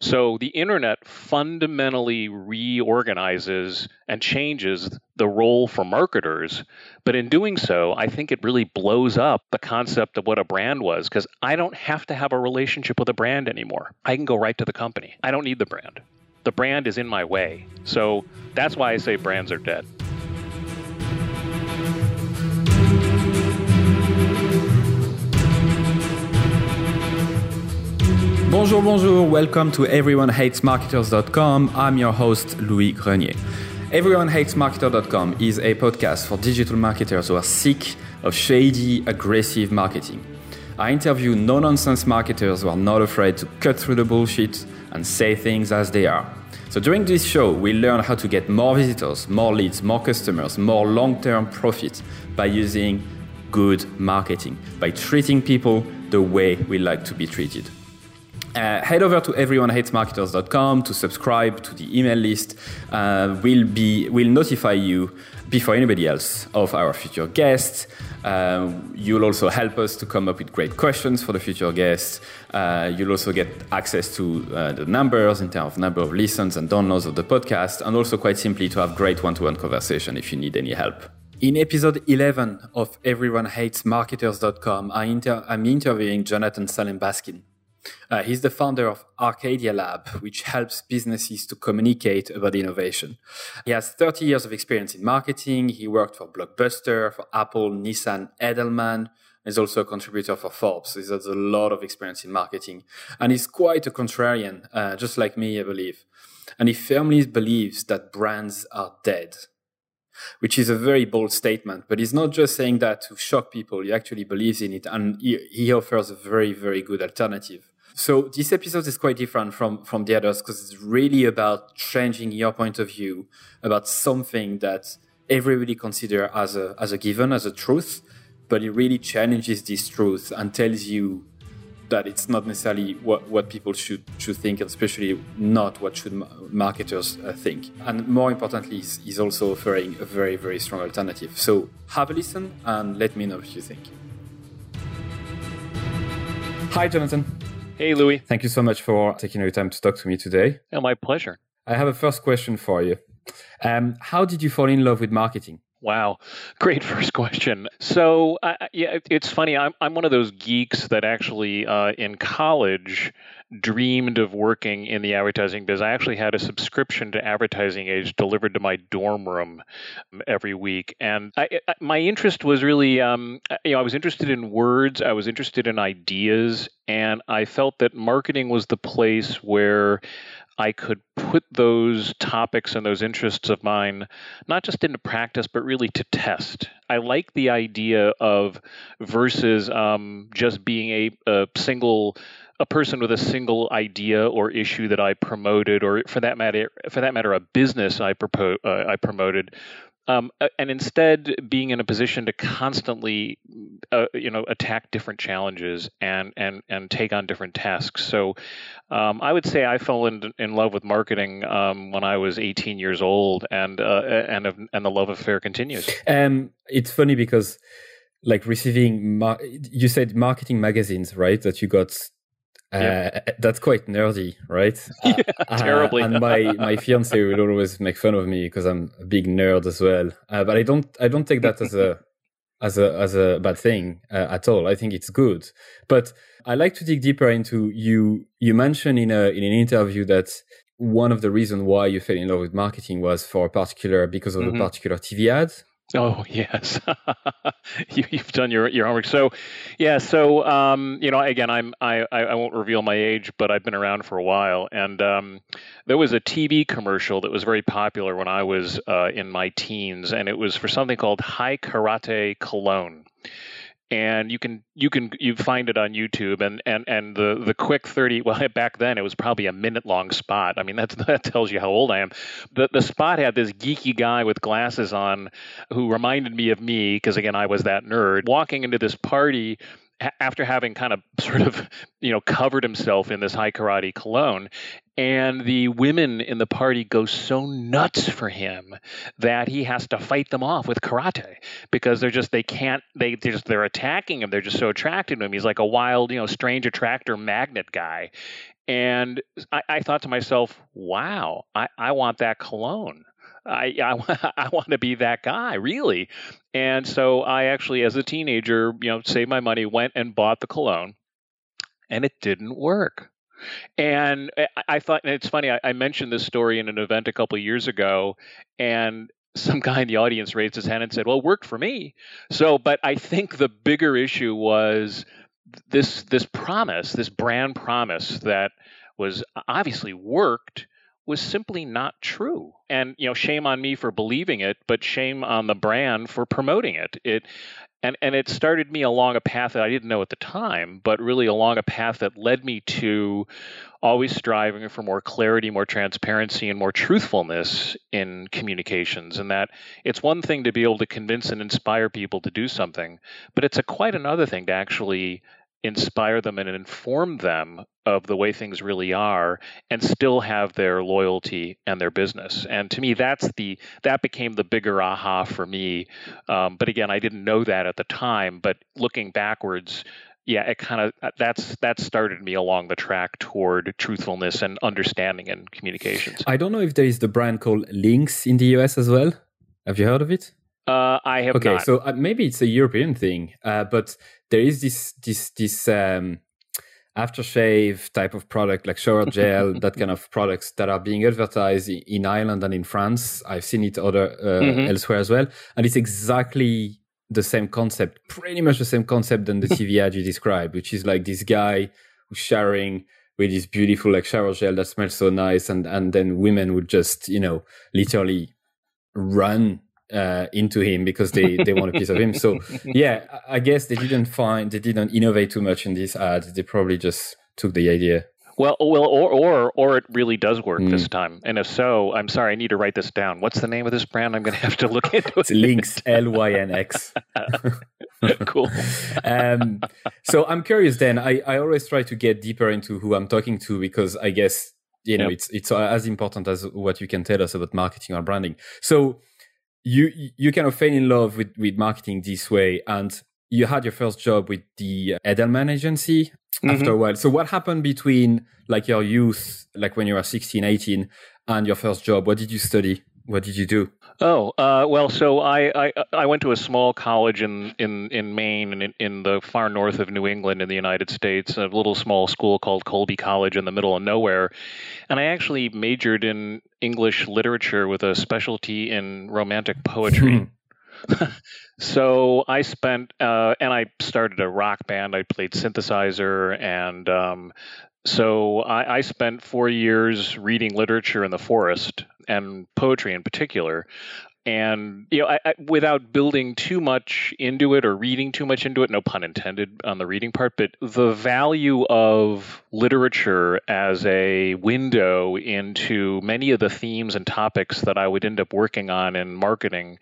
So the internet fundamentally reorganizes and changes the role for marketers. But in doing so, I think it really blows up the concept of what a brand was because I don't have to have a relationship with a brand anymore. I can go right to the company. I don't need the brand. The brand is in my way. So that's why I say brands are dead. Bonjour, bonjour. Welcome to EveryoneHatesMarketers.com. I'm your host, Louis Grenier. EveryoneHatesMarketer.com is a podcast for digital marketers who are sick of shady, aggressive marketing. I interview no nonsense marketers who are not afraid to cut through the bullshit and say things as they are. So during this show, we learn how to get more visitors, more leads, more customers, more long term profit by using good marketing, by treating people the way we like to be treated. Uh, head over to everyonehatesmarketers.com to subscribe to the email list. Uh, we'll be will notify you before anybody else of our future guests. Uh, you'll also help us to come up with great questions for the future guests. Uh, you'll also get access to uh, the numbers in terms of number of listens and downloads of the podcast, and also quite simply to have great one-to-one conversation if you need any help. In episode 11 of EveryoneHatesMarketers.com, I inter- I'm interviewing Jonathan Salem Baskin. Uh, he's the founder of Arcadia Lab, which helps businesses to communicate about innovation. He has 30 years of experience in marketing. He worked for Blockbuster, for Apple, Nissan, Edelman. He's also a contributor for Forbes. He has a lot of experience in marketing. And he's quite a contrarian, uh, just like me, I believe. And he firmly believes that brands are dead which is a very bold statement. But he's not just saying that to shock people. He actually believes in it, and he, he offers a very, very good alternative. So this episode is quite different from from the others because it's really about changing your point of view about something that everybody consider as a as a given as a truth, but it really challenges this truth and tells you that it's not necessarily what, what people should should think, especially not what should marketers uh, think. And more importantly, he's, he's also offering a very very strong alternative. So have a listen and let me know what you think. Hi, Jonathan. Hey, Louis. Thank you so much for taking your time to talk to me today. Yeah, my pleasure. I have a first question for you. Um, how did you fall in love with marketing? Wow, great first question. So, uh, yeah, it's funny. I'm I'm one of those geeks that actually uh, in college dreamed of working in the advertising biz. I actually had a subscription to Advertising Age delivered to my dorm room every week, and I, I, my interest was really, um, you know, I was interested in words, I was interested in ideas, and I felt that marketing was the place where I could put those topics and those interests of mine not just into practice, but really to test. I like the idea of versus um, just being a, a single a person with a single idea or issue that I promoted, or for that matter, for that matter, a business I propo- uh, I promoted, um, and instead being in a position to constantly, uh, you know, attack different challenges and and and take on different tasks. So, um, I would say I fell in, in love with marketing um, when I was 18 years old, and uh, and and the love affair continues. Um, it's funny because, like receiving, mar- you said marketing magazines, right? That you got yeah. Uh, that's quite nerdy, right? yeah, uh, terribly. and my my fiance will always make fun of me because I'm a big nerd as well. Uh, but I don't I don't take that as a as a as a bad thing uh, at all. I think it's good. But I like to dig deeper into you. You mentioned in a in an interview that one of the reasons why you fell in love with marketing was for a particular because of mm-hmm. a particular TV ad. Oh yes, you, have done your your homework. So, yeah. So, um, you know, again, I'm I I won't reveal my age, but I've been around for a while, and um, there was a TV commercial that was very popular when I was uh, in my teens, and it was for something called Hai Karate Cologne and you can you can you find it on YouTube and and and the the quick 30 well back then it was probably a minute long spot. I mean that's that tells you how old I am. The the spot had this geeky guy with glasses on who reminded me of me because again I was that nerd walking into this party after having kind of sort of you know covered himself in this Hai Karate cologne and the women in the party go so nuts for him that he has to fight them off with karate because they're just they can't they they're just they're attacking him they're just so attracted to him he's like a wild you know strange attractor magnet guy And I, I thought to myself, wow, I, I want that cologne. I, I, I want to be that guy, really. And so I actually, as a teenager, you know, saved my money, went and bought the cologne, and it didn't work. And I, thought, and it's funny, I, mentioned this story in an event a couple years ago, and some guy in the audience raised his hand and said, "Well, it worked for me." So, but I think the bigger issue was this this promise, this brand promise that was obviously worked was simply not true. And you know, shame on me for believing it, but shame on the brand for promoting it. It and and it started me along a path that I didn't know at the time, but really along a path that led me to always striving for more clarity, more transparency, and more truthfulness in communications. And that it's one thing to be able to convince and inspire people to do something, but it's a quite another thing to actually inspire them and inform them of the way things really are and still have their loyalty and their business. And to me that's the that became the bigger aha for me. Um, but again i didn't know that at the time but looking backwards yeah it kind of uh, that's that started me along the track toward truthfulness and understanding and communications. I don't know if there is the brand called lynx in the us as well. Have you heard of it uh, I have okay, not. so uh, maybe it's a European thing, uh, but there is this this this um, aftershave type of product like shower gel, that kind of products that are being advertised in Ireland and in France. I've seen it other uh, mm-hmm. elsewhere as well, and it's exactly the same concept, pretty much the same concept than the TV ad you described, which is like this guy who's showering with this beautiful like shower gel that smells so nice, and and then women would just you know literally run uh, into him because they, they want a piece of him. So yeah, I guess they didn't find they didn't innovate too much in this ad. They probably just took the idea. Well, well, or or or it really does work mm. this time. And if so, I'm sorry, I need to write this down. What's the name of this brand? I'm going to have to look into it. It's Lynx, L Y N X. cool. um, so I'm curious. Then I I always try to get deeper into who I'm talking to because I guess you know yep. it's it's as important as what you can tell us about marketing or branding. So you you kind of fell in love with with marketing this way and you had your first job with the Edelman agency mm-hmm. after a while. So what happened between like your youth, like when you were 16, 18 and your first job? What did you study? What did you do? Oh uh, well, so I, I, I went to a small college in in in Maine in, in the far north of New England in the United States, a little small school called Colby College in the middle of nowhere, and I actually majored in English literature with a specialty in romantic poetry. so I spent uh, and I started a rock band. I played synthesizer and um, so I, I, spent four years reading literature in the forest and poetry in particular. And you know, I, I, without building too much into it or reading too much into it, no pun intended on the reading part, but the value of literature as a window into many of the themes and topics that I would end up working on in marketing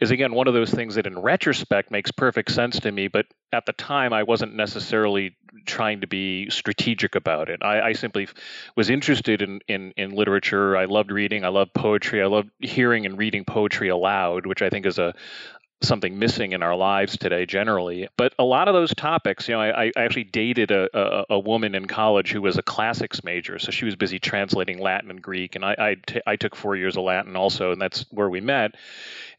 is again one of those things that in retrospect makes perfect sense to me, but at the time I wasn't necessarily trying to be strategic about it. I, I simply was interested in, in, in literature. I loved reading. I loved poetry. I loved hearing and reading poetry aloud, which I think is a something missing in our lives today generally. But a lot of those topics, you know, I, I actually dated a, a, a, woman in college who was a classics major, so she was busy translating Latin and Greek, and I, I, t- I took four years of Latin also, and that's where we met.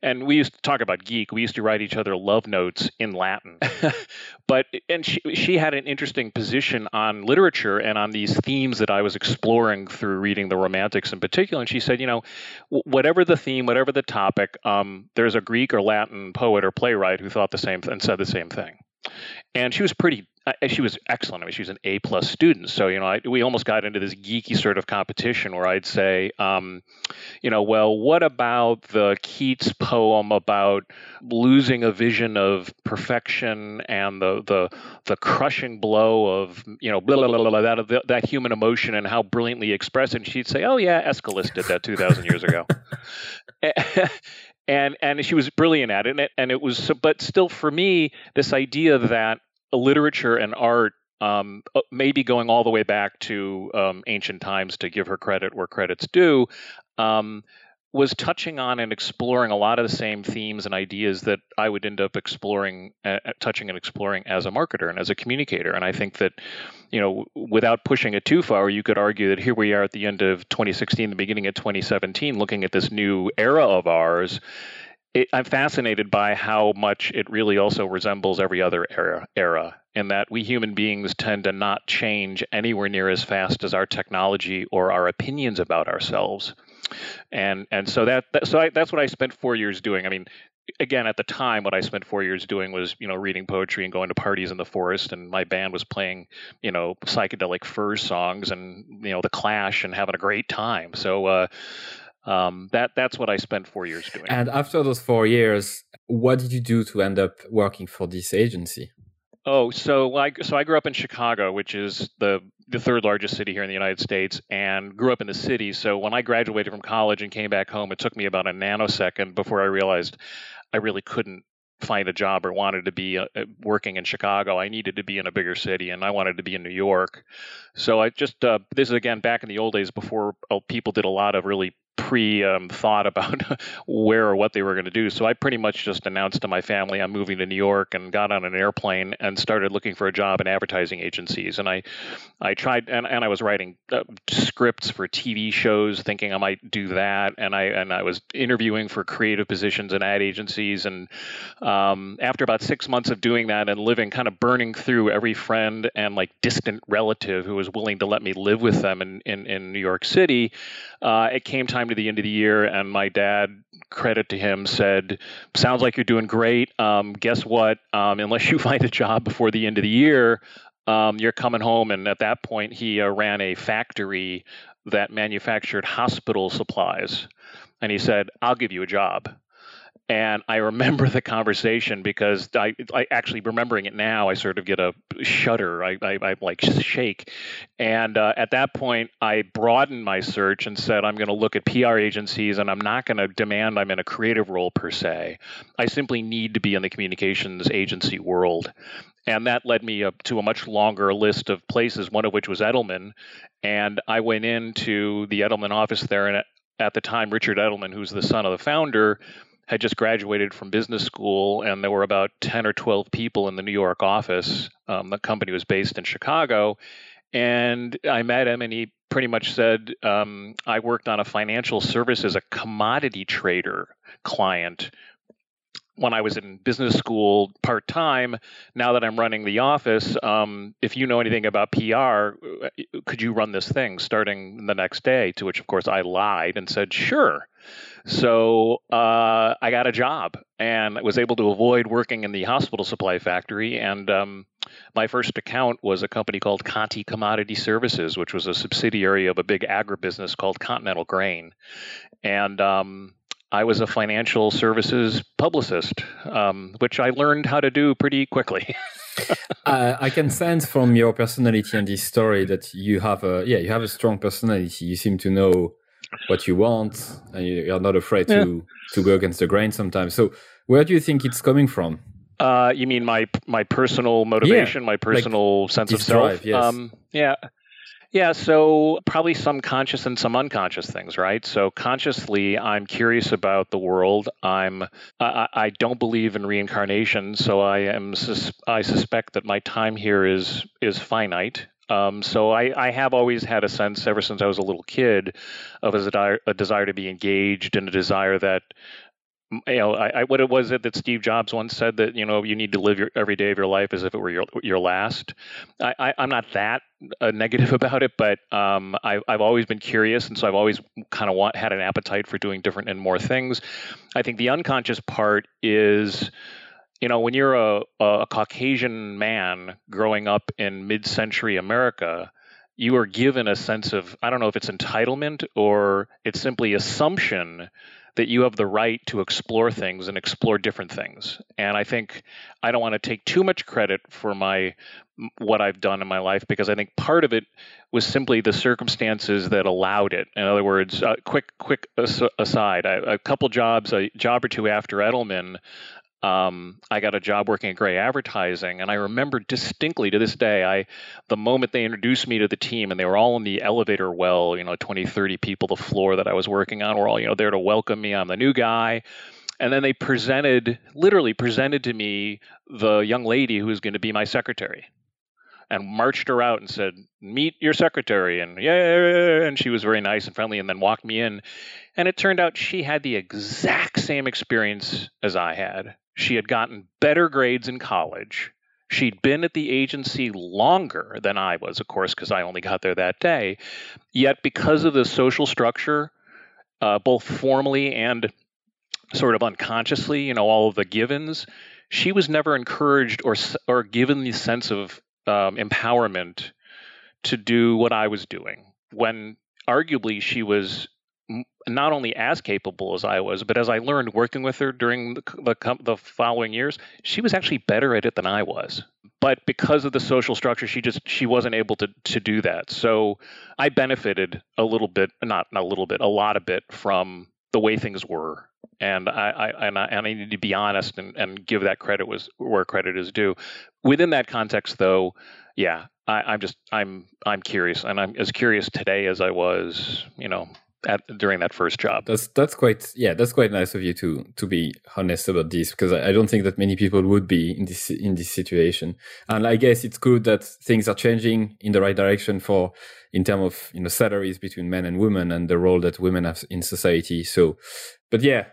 And we used to talk about geek. We used to write each other love notes in Latin. but and she she had an interesting position on literature and on these themes that I was exploring through reading the Romantics in particular. And she said, you know, whatever the theme, whatever the topic, um, there's a Greek or Latin poet or playwright who thought the same th- and said the same thing. And she was pretty she was excellent. I mean, she was an A plus student. So you know, I, we almost got into this geeky sort of competition where I'd say, um, you know, well, what about the Keats poem about losing a vision of perfection and the the the crushing blow of you know blah, blah, blah, blah, that that human emotion and how brilliantly expressed? And she'd say, oh yeah, Aeschylus did that two thousand years ago. and and she was brilliant at it and it, and it was but still for me this idea that literature and art um, uh, maybe going all the way back to um, ancient times to give her credit where credit's due, um, was touching on and exploring a lot of the same themes and ideas that I would end up exploring, uh, uh, touching and exploring as a marketer and as a communicator. And I think that, you know, without pushing it too far, you could argue that here we are at the end of 2016, the beginning of 2017, looking at this new era of ours. It, I'm fascinated by how much it really also resembles every other era, era, in that we human beings tend to not change anywhere near as fast as our technology or our opinions about ourselves and and so that, that so I, that's what I spent four years doing. I mean, again at the time what i spent four years doing was you know reading poetry and going to parties in the forest and my band was playing you know psychedelic furs songs and you know the clash and having a great time. So uh, um, that that's what i spent four years doing. And after those four years what did you do to end up working for this agency Oh, so I so I grew up in Chicago, which is the the third largest city here in the United States, and grew up in the city. So when I graduated from college and came back home, it took me about a nanosecond before I realized I really couldn't find a job or wanted to be uh, working in Chicago. I needed to be in a bigger city, and I wanted to be in New York. So I just uh, this is again back in the old days before uh, people did a lot of really pre um, thought about where or what they were going to do. So I pretty much just announced to my family I'm moving to New York and got on an airplane and started looking for a job in advertising agencies. And I, I tried and, and I was writing uh, scripts for TV shows, thinking I might do that. And I and I was interviewing for creative positions in ad agencies. And um, after about six months of doing that and living, kind of burning through every friend and like distant relative who was willing to let me live with them in in, in New York City, uh, it came time to the end of the year, and my dad, credit to him, said, "Sounds like you're doing great. Um, guess what? Um, unless you find a job before the end of the year, um, you're coming home." And at that point, he uh, ran a factory that manufactured hospital supplies, and he said, "I'll give you a job." And I remember the conversation because I, I actually remembering it now, I sort of get a shudder. I, I, I like shake. And uh, at that point, I broadened my search and said, I'm going to look at PR agencies and I'm not going to demand I'm in a creative role per se. I simply need to be in the communications agency world. And that led me up to a much longer list of places, one of which was Edelman. And I went into the Edelman office there. And at the time, Richard Edelman, who's the son of the founder, had just graduated from business school, and there were about 10 or 12 people in the New York office. Um, the company was based in Chicago. And I met him, and he pretty much said, um, I worked on a financial services, a commodity trader client when I was in business school part time, now that I'm running the office, um, if you know anything about PR, could you run this thing starting the next day? To which, of course, I lied and said, sure. So uh, I got a job and I was able to avoid working in the hospital supply factory. And um, my first account was a company called Conti Commodity Services, which was a subsidiary of a big agribusiness called Continental Grain. And um, I was a financial services publicist, um, which I learned how to do pretty quickly. uh, I can sense from your personality and this story that you have a yeah you have a strong personality. You seem to know what you want, and you're not afraid yeah. to to go against the grain sometimes. So, where do you think it's coming from? Uh, you mean my my personal motivation, yeah, my personal like sense of self? Drive, yes. Um, yeah. Yeah, so probably some conscious and some unconscious things, right? So consciously, I'm curious about the world. I'm I, I don't believe in reincarnation, so I am sus- I suspect that my time here is is finite. Um, so I, I, have always had a sense, ever since I was a little kid, of a desire, a desire to be engaged and a desire that you know, I, I, what it was it that Steve Jobs once said that you know you need to live your every day of your life as if it were your your last. I, am not that uh, negative about it, but um, I, have always been curious, and so I've always kind of had an appetite for doing different and more things. I think the unconscious part is you know, when you're a, a Caucasian man growing up in mid century America, you are given a sense of, I don't know if it's entitlement or it's simply assumption that you have the right to explore things and explore different things. And I think I don't want to take too much credit for my what I've done in my life because I think part of it was simply the circumstances that allowed it. In other words, uh, quick quick aside, I, a couple jobs, a job or two after Edelman, um, I got a job working at Grey Advertising, and I remember distinctly to this day, I the moment they introduced me to the team, and they were all in the elevator well, you know, 20, 30 people, the floor that I was working on were all, you know, there to welcome me. I'm the new guy. And then they presented, literally presented to me the young lady who was going to be my secretary and marched her out and said, "Meet your secretary." And yeah, and she was very nice and friendly, and then walked me in. And it turned out she had the exact same experience as I had. She had gotten better grades in college. She'd been at the agency longer than I was, of course, because I only got there that day. Yet, because of the social structure, uh, both formally and sort of unconsciously, you know, all of the givens, she was never encouraged or or given the sense of um, empowerment to do what I was doing when arguably she was not only as capable as I was, but as I learned working with her during the, the, the, following years, she was actually better at it than I was. But because of the social structure, she just she wasn't able to to do that. So I benefited a little bit, not, not a little bit, a lot of bit from the way things were. And I, I and I, and I need to be honest and, and give that credit was where credit is due. Within that context, though, yeah, I, am just I'm I'm curious, and I'm as curious today as I was, you know, at, during that first job. That's that's quite yeah, that's quite nice of you to to be honest about this because I, I don't think that many people would be in this in this situation. And I guess it's good that things are changing in the right direction for in terms of you know salaries between men and women and the role that women have in society. So, but yeah,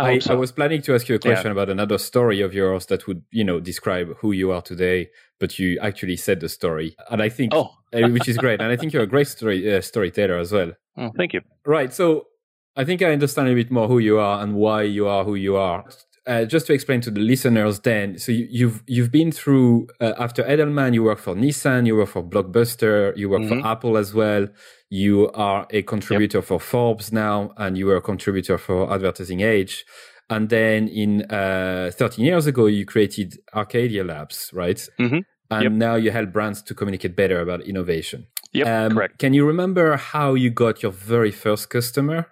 I, so. I, was planning to ask you a question yeah. about another story of yours that would, you know, describe who you are today, but you actually said the story, and I think, oh. Uh, which is great, and I think you're a great story uh, storyteller as well. Oh, thank you. Right, so I think I understand a bit more who you are and why you are who you are. Uh, just to explain to the listeners, then, so you, you've you've been through uh, after Edelman, you work for Nissan, you work for Blockbuster, you work mm-hmm. for Apple as well. You are a contributor yep. for Forbes now, and you were a contributor for Advertising Age. And then in uh, 13 years ago, you created Arcadia Labs, right? Mm-hmm. And yep. now you help brands to communicate better about innovation. Yep, um, correct. Can you remember how you got your very first customer?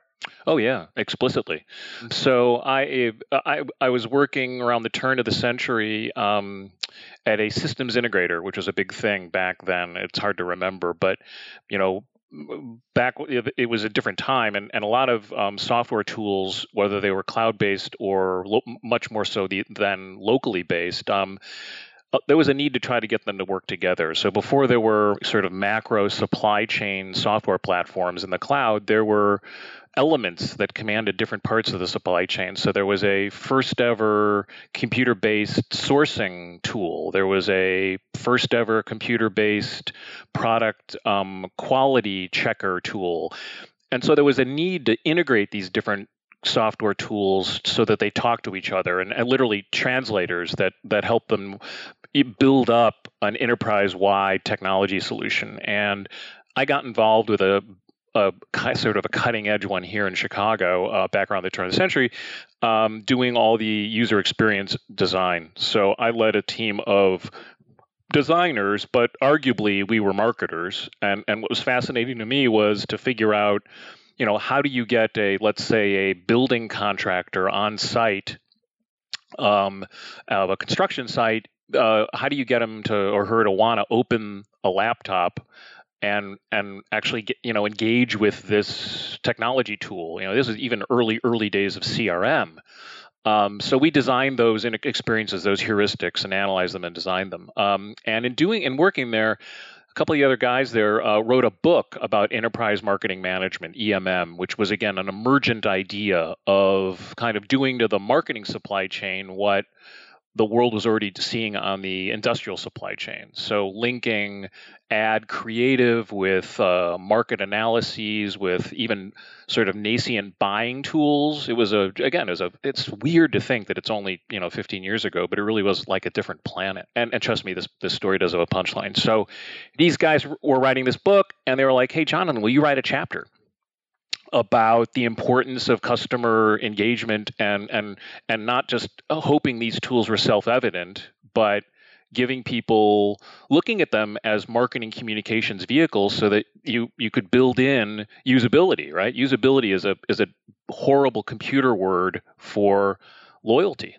Oh yeah, explicitly. So I I I was working around the turn of the century um, at a systems integrator, which was a big thing back then. It's hard to remember, but you know back it was a different time and, and a lot of um, software tools whether they were cloud based or lo- much more so the, than locally based um, uh, there was a need to try to get them to work together. So before there were sort of macro supply chain software platforms in the cloud there were elements that commanded different parts of the supply chain. So there was a first ever computer based sourcing tool, there was a first ever computer based product um, quality checker tool. And so there was a need to integrate these different software tools so that they talk to each other and, and literally translators that that help them build up an enterprise wide technology solution and I got involved with a a sort of a cutting edge one here in Chicago uh, back around the turn of the century, um, doing all the user experience design. So I led a team of designers, but arguably we were marketers. And and what was fascinating to me was to figure out, you know, how do you get a let's say a building contractor on site um, of a construction site. Uh, how do you get him to or her to want to open a laptop and and actually get, you know engage with this technology tool. You know, this is even early early days of CRM. Um, so we designed those experiences, those heuristics, and analyzed them and designed them. Um, and in doing and working there, a couple of the other guys there uh, wrote a book about enterprise marketing management, EMM, which was again an emergent idea of kind of doing to the marketing supply chain what the world was already seeing on the industrial supply chain. So linking ad creative with uh, market analyses, with even sort of nascent buying tools. It was a again, it was a. It's weird to think that it's only you know 15 years ago, but it really was like a different planet. And, and trust me, this this story does have a punchline. So these guys were writing this book, and they were like, "Hey, Jonathan, will you write a chapter?" About the importance of customer engagement and and and not just hoping these tools were self-evident, but giving people looking at them as marketing communications vehicles so that you you could build in usability, right? Usability is a is a horrible computer word for loyalty.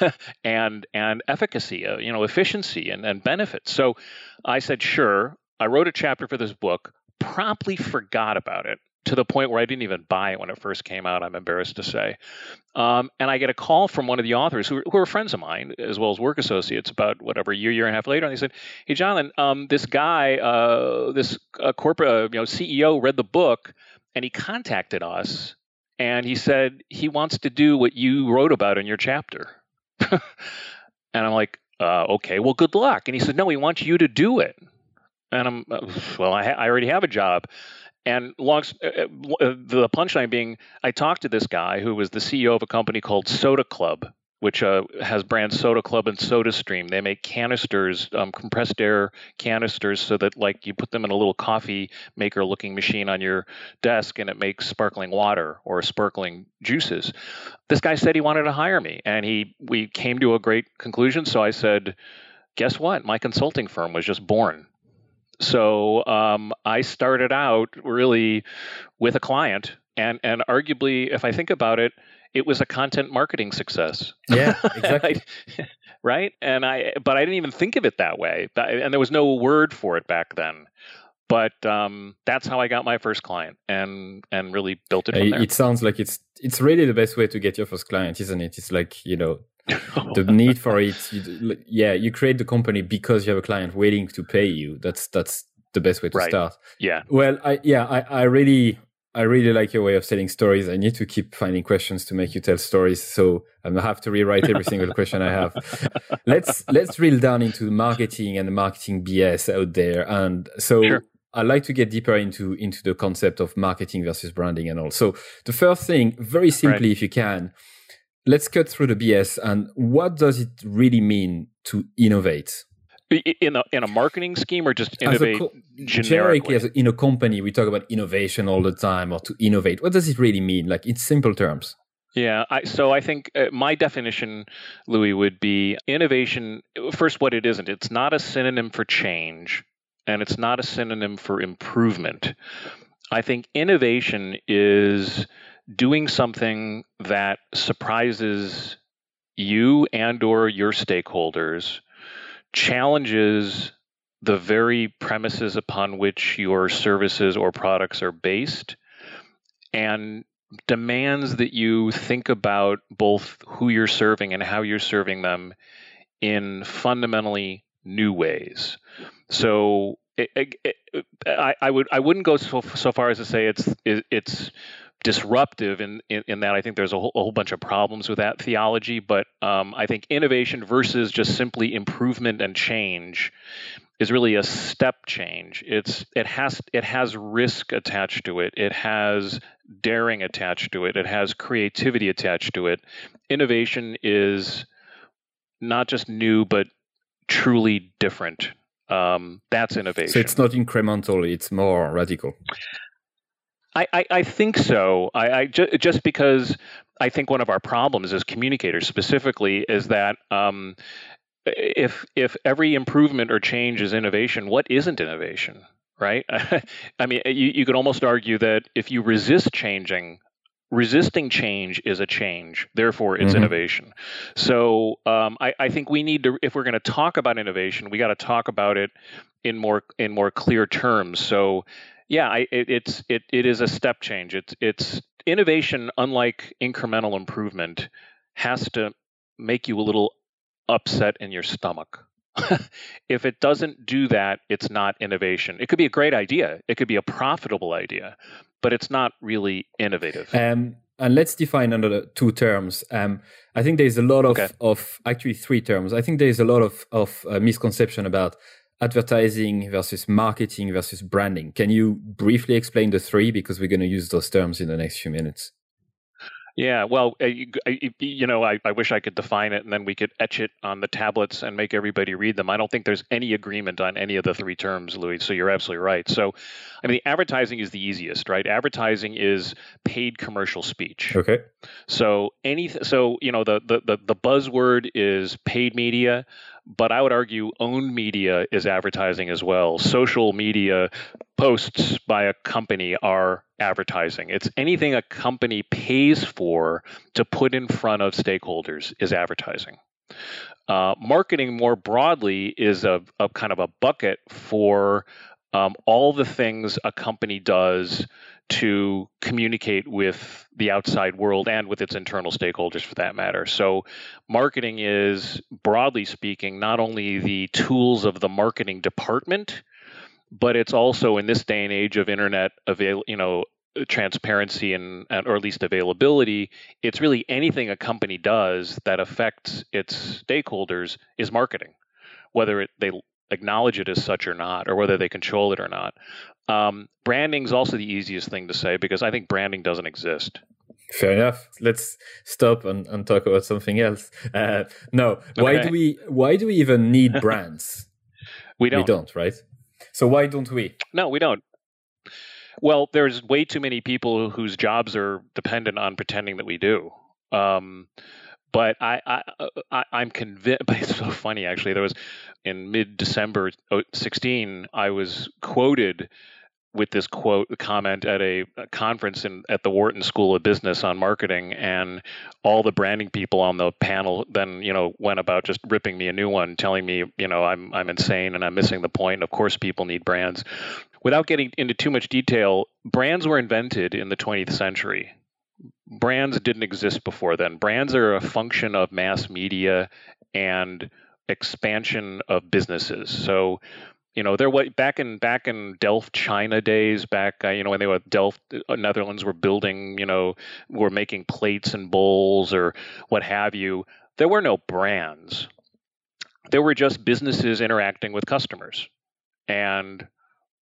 and and efficacy, uh, you know, efficiency and, and benefits. So I said, sure. I wrote a chapter for this book, promptly forgot about it to the point where I didn't even buy it when it first came out, I'm embarrassed to say. Um, and I get a call from one of the authors who, who are friends of mine, as well as work associates, about whatever, a year, year and a half later. And they said, Hey, Jonathan, um, this guy, uh, this uh, corporate uh, you know, CEO read the book and he contacted us and he said he wants to do what you wrote about in your chapter. and I'm like, uh, okay, well, good luck. And he said, no, he wants you to do it. And I'm, uh, well, I, ha- I already have a job. And long, uh, uh, uh, the punchline being, I talked to this guy who was the CEO of a company called Soda Club, which uh, has brands Soda Club and Soda Stream. They make canisters, um, compressed air canisters, so that like you put them in a little coffee maker looking machine on your desk, and it makes sparkling water or sparkling juices. This guy said he wanted to hire me, and he we came to a great conclusion. So I said, "Guess what? My consulting firm was just born." So um, I started out really with a client, and and arguably, if I think about it it was a content marketing success. Yeah, exactly. right? And I, but I didn't even think of it that way. And there was no word for it back then. But um, that's how I got my first client, and and really built it from there. It sounds like it's it's really the best way to get your first client, isn't it? It's like you know the need for it. You, yeah, you create the company because you have a client waiting to pay you. That's that's the best way to right. start. Yeah. Well, I yeah, I, I really I really like your way of telling stories. I need to keep finding questions to make you tell stories. So I'm gonna have to rewrite every single question I have. Let's let's drill down into marketing and the marketing BS out there. And so sure. I'd like to get deeper into into the concept of marketing versus branding and all. So the first thing, very simply, right. if you can, let's cut through the BS and what does it really mean to innovate? in a in a marketing scheme or just innovate co- generically as a, in a company we talk about innovation all the time or to innovate what does it really mean like in simple terms yeah, I, so I think uh, my definition, Louis, would be innovation. First, what it isn't. It's not a synonym for change, and it's not a synonym for improvement. I think innovation is doing something that surprises you and or your stakeholders challenges the very premises upon which your services or products are based and demands that you think about both who you're serving and how you're serving them in fundamentally new ways. So it, it, it, I, I, would I wouldn't go so, so far as to say it's it's disruptive in, in, in, that I think there's a whole, a whole, bunch of problems with that theology. But um, I think innovation versus just simply improvement and change is really a step change. It's it has it has risk attached to it. It has daring attached to it. It has creativity attached to it. Innovation is not just new, but truly different. Um, that's innovation. So it's not incremental; it's more radical. I, I, I think so. I, I ju- just because I think one of our problems as communicators specifically is that um, if if every improvement or change is innovation, what isn't innovation? Right? I mean, you, you could almost argue that if you resist changing, resisting change is a change therefore it's mm-hmm. innovation so um, I, I, think we need to if we're going to talk about innovation we got to talk about it in more in more clear terms so yeah, I, it, it's it, it is a step change. It's it's innovation, unlike incremental improvement, has to make you a little upset in your stomach. if it doesn't do that, it's not innovation. It could be a great idea. It could be a profitable idea, but it's not really innovative. Um, and let's define another two terms. Um, I think there's a lot of, okay. of actually three terms. I think there's a lot of, of uh, misconception about advertising versus marketing versus branding. Can you briefly explain the three? Because we're going to use those terms in the next few minutes. Yeah, well, uh, you, you, know, I, I, wish I could define it and then we could etch it on the tablets and make everybody read them. I don't think there's any agreement on any of the three terms, Louis. So you're absolutely right. So, I mean, advertising is the easiest, right? Advertising is paid commercial speech. Okay. So any, so you know, the the the, the buzzword is paid media. But I would argue owned media is advertising as well. Social media posts by a company are advertising. It's anything a company pays for to put in front of stakeholders is advertising. Uh, marketing more broadly is a, a, kind of a bucket for um, all the things a company does to communicate with the outside world and with its internal stakeholders for that matter. So, marketing is, broadly speaking, not only the tools of the marketing department, but it's also in this day and age of internet avail, you know, transparency and, or at least availability, it's really anything a company does that affects its stakeholders is marketing, whether it, they acknowledge it as such or not, or whether they control it or not. Um, branding is also the easiest thing to say because I think branding doesn't exist. Fair enough. Let's stop and, and talk about something else. Uh, no, okay. why do we why do we even need brands? we don't. We don't, right? So why don't we? No, we don't. Well, there's way too many people whose jobs are dependent on pretending that we do. Um, but I, I, uh, I I'm convinced. But it's so funny actually. There was in mid December 16, I was quoted with this quote comment at a, a, conference in at the Wharton School of Business on marketing, and all the branding people on the panel then you know went about just ripping me a new one, telling me you know I'm I'm insane and I'm missing the point. Of course, people need brands. Without getting into too much detail, brands were invented in the 20th century. Brands didn't exist before then. Brands are a function of mass media and expansion of businesses. So you know, there was back in back in Delft China days, back uh, you know when they were Delft uh, Netherlands were building, you know, were making plates and bowls or what have you. There were no brands. There were just businesses interacting with customers, and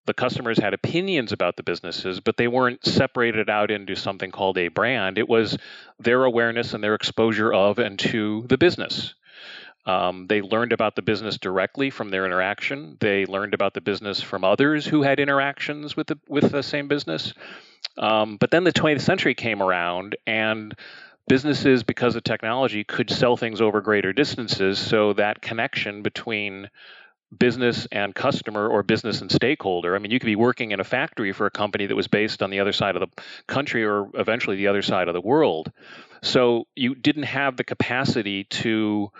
the customers had opinions about the businesses, but they weren't separated out into something called a brand. It was their awareness and their exposure of and to the business. Um, they learned about the business directly from their interaction. They learned about the business from others who had interactions with the with the same business. Um, but then the 20th century came around, and businesses, because of technology, could sell things over greater distances. So that connection between business and customer or business and stakeholder. I mean, you could be working in a factory for a company that was based on the other side of the country or eventually the other side of the world. So you didn't have the capacity to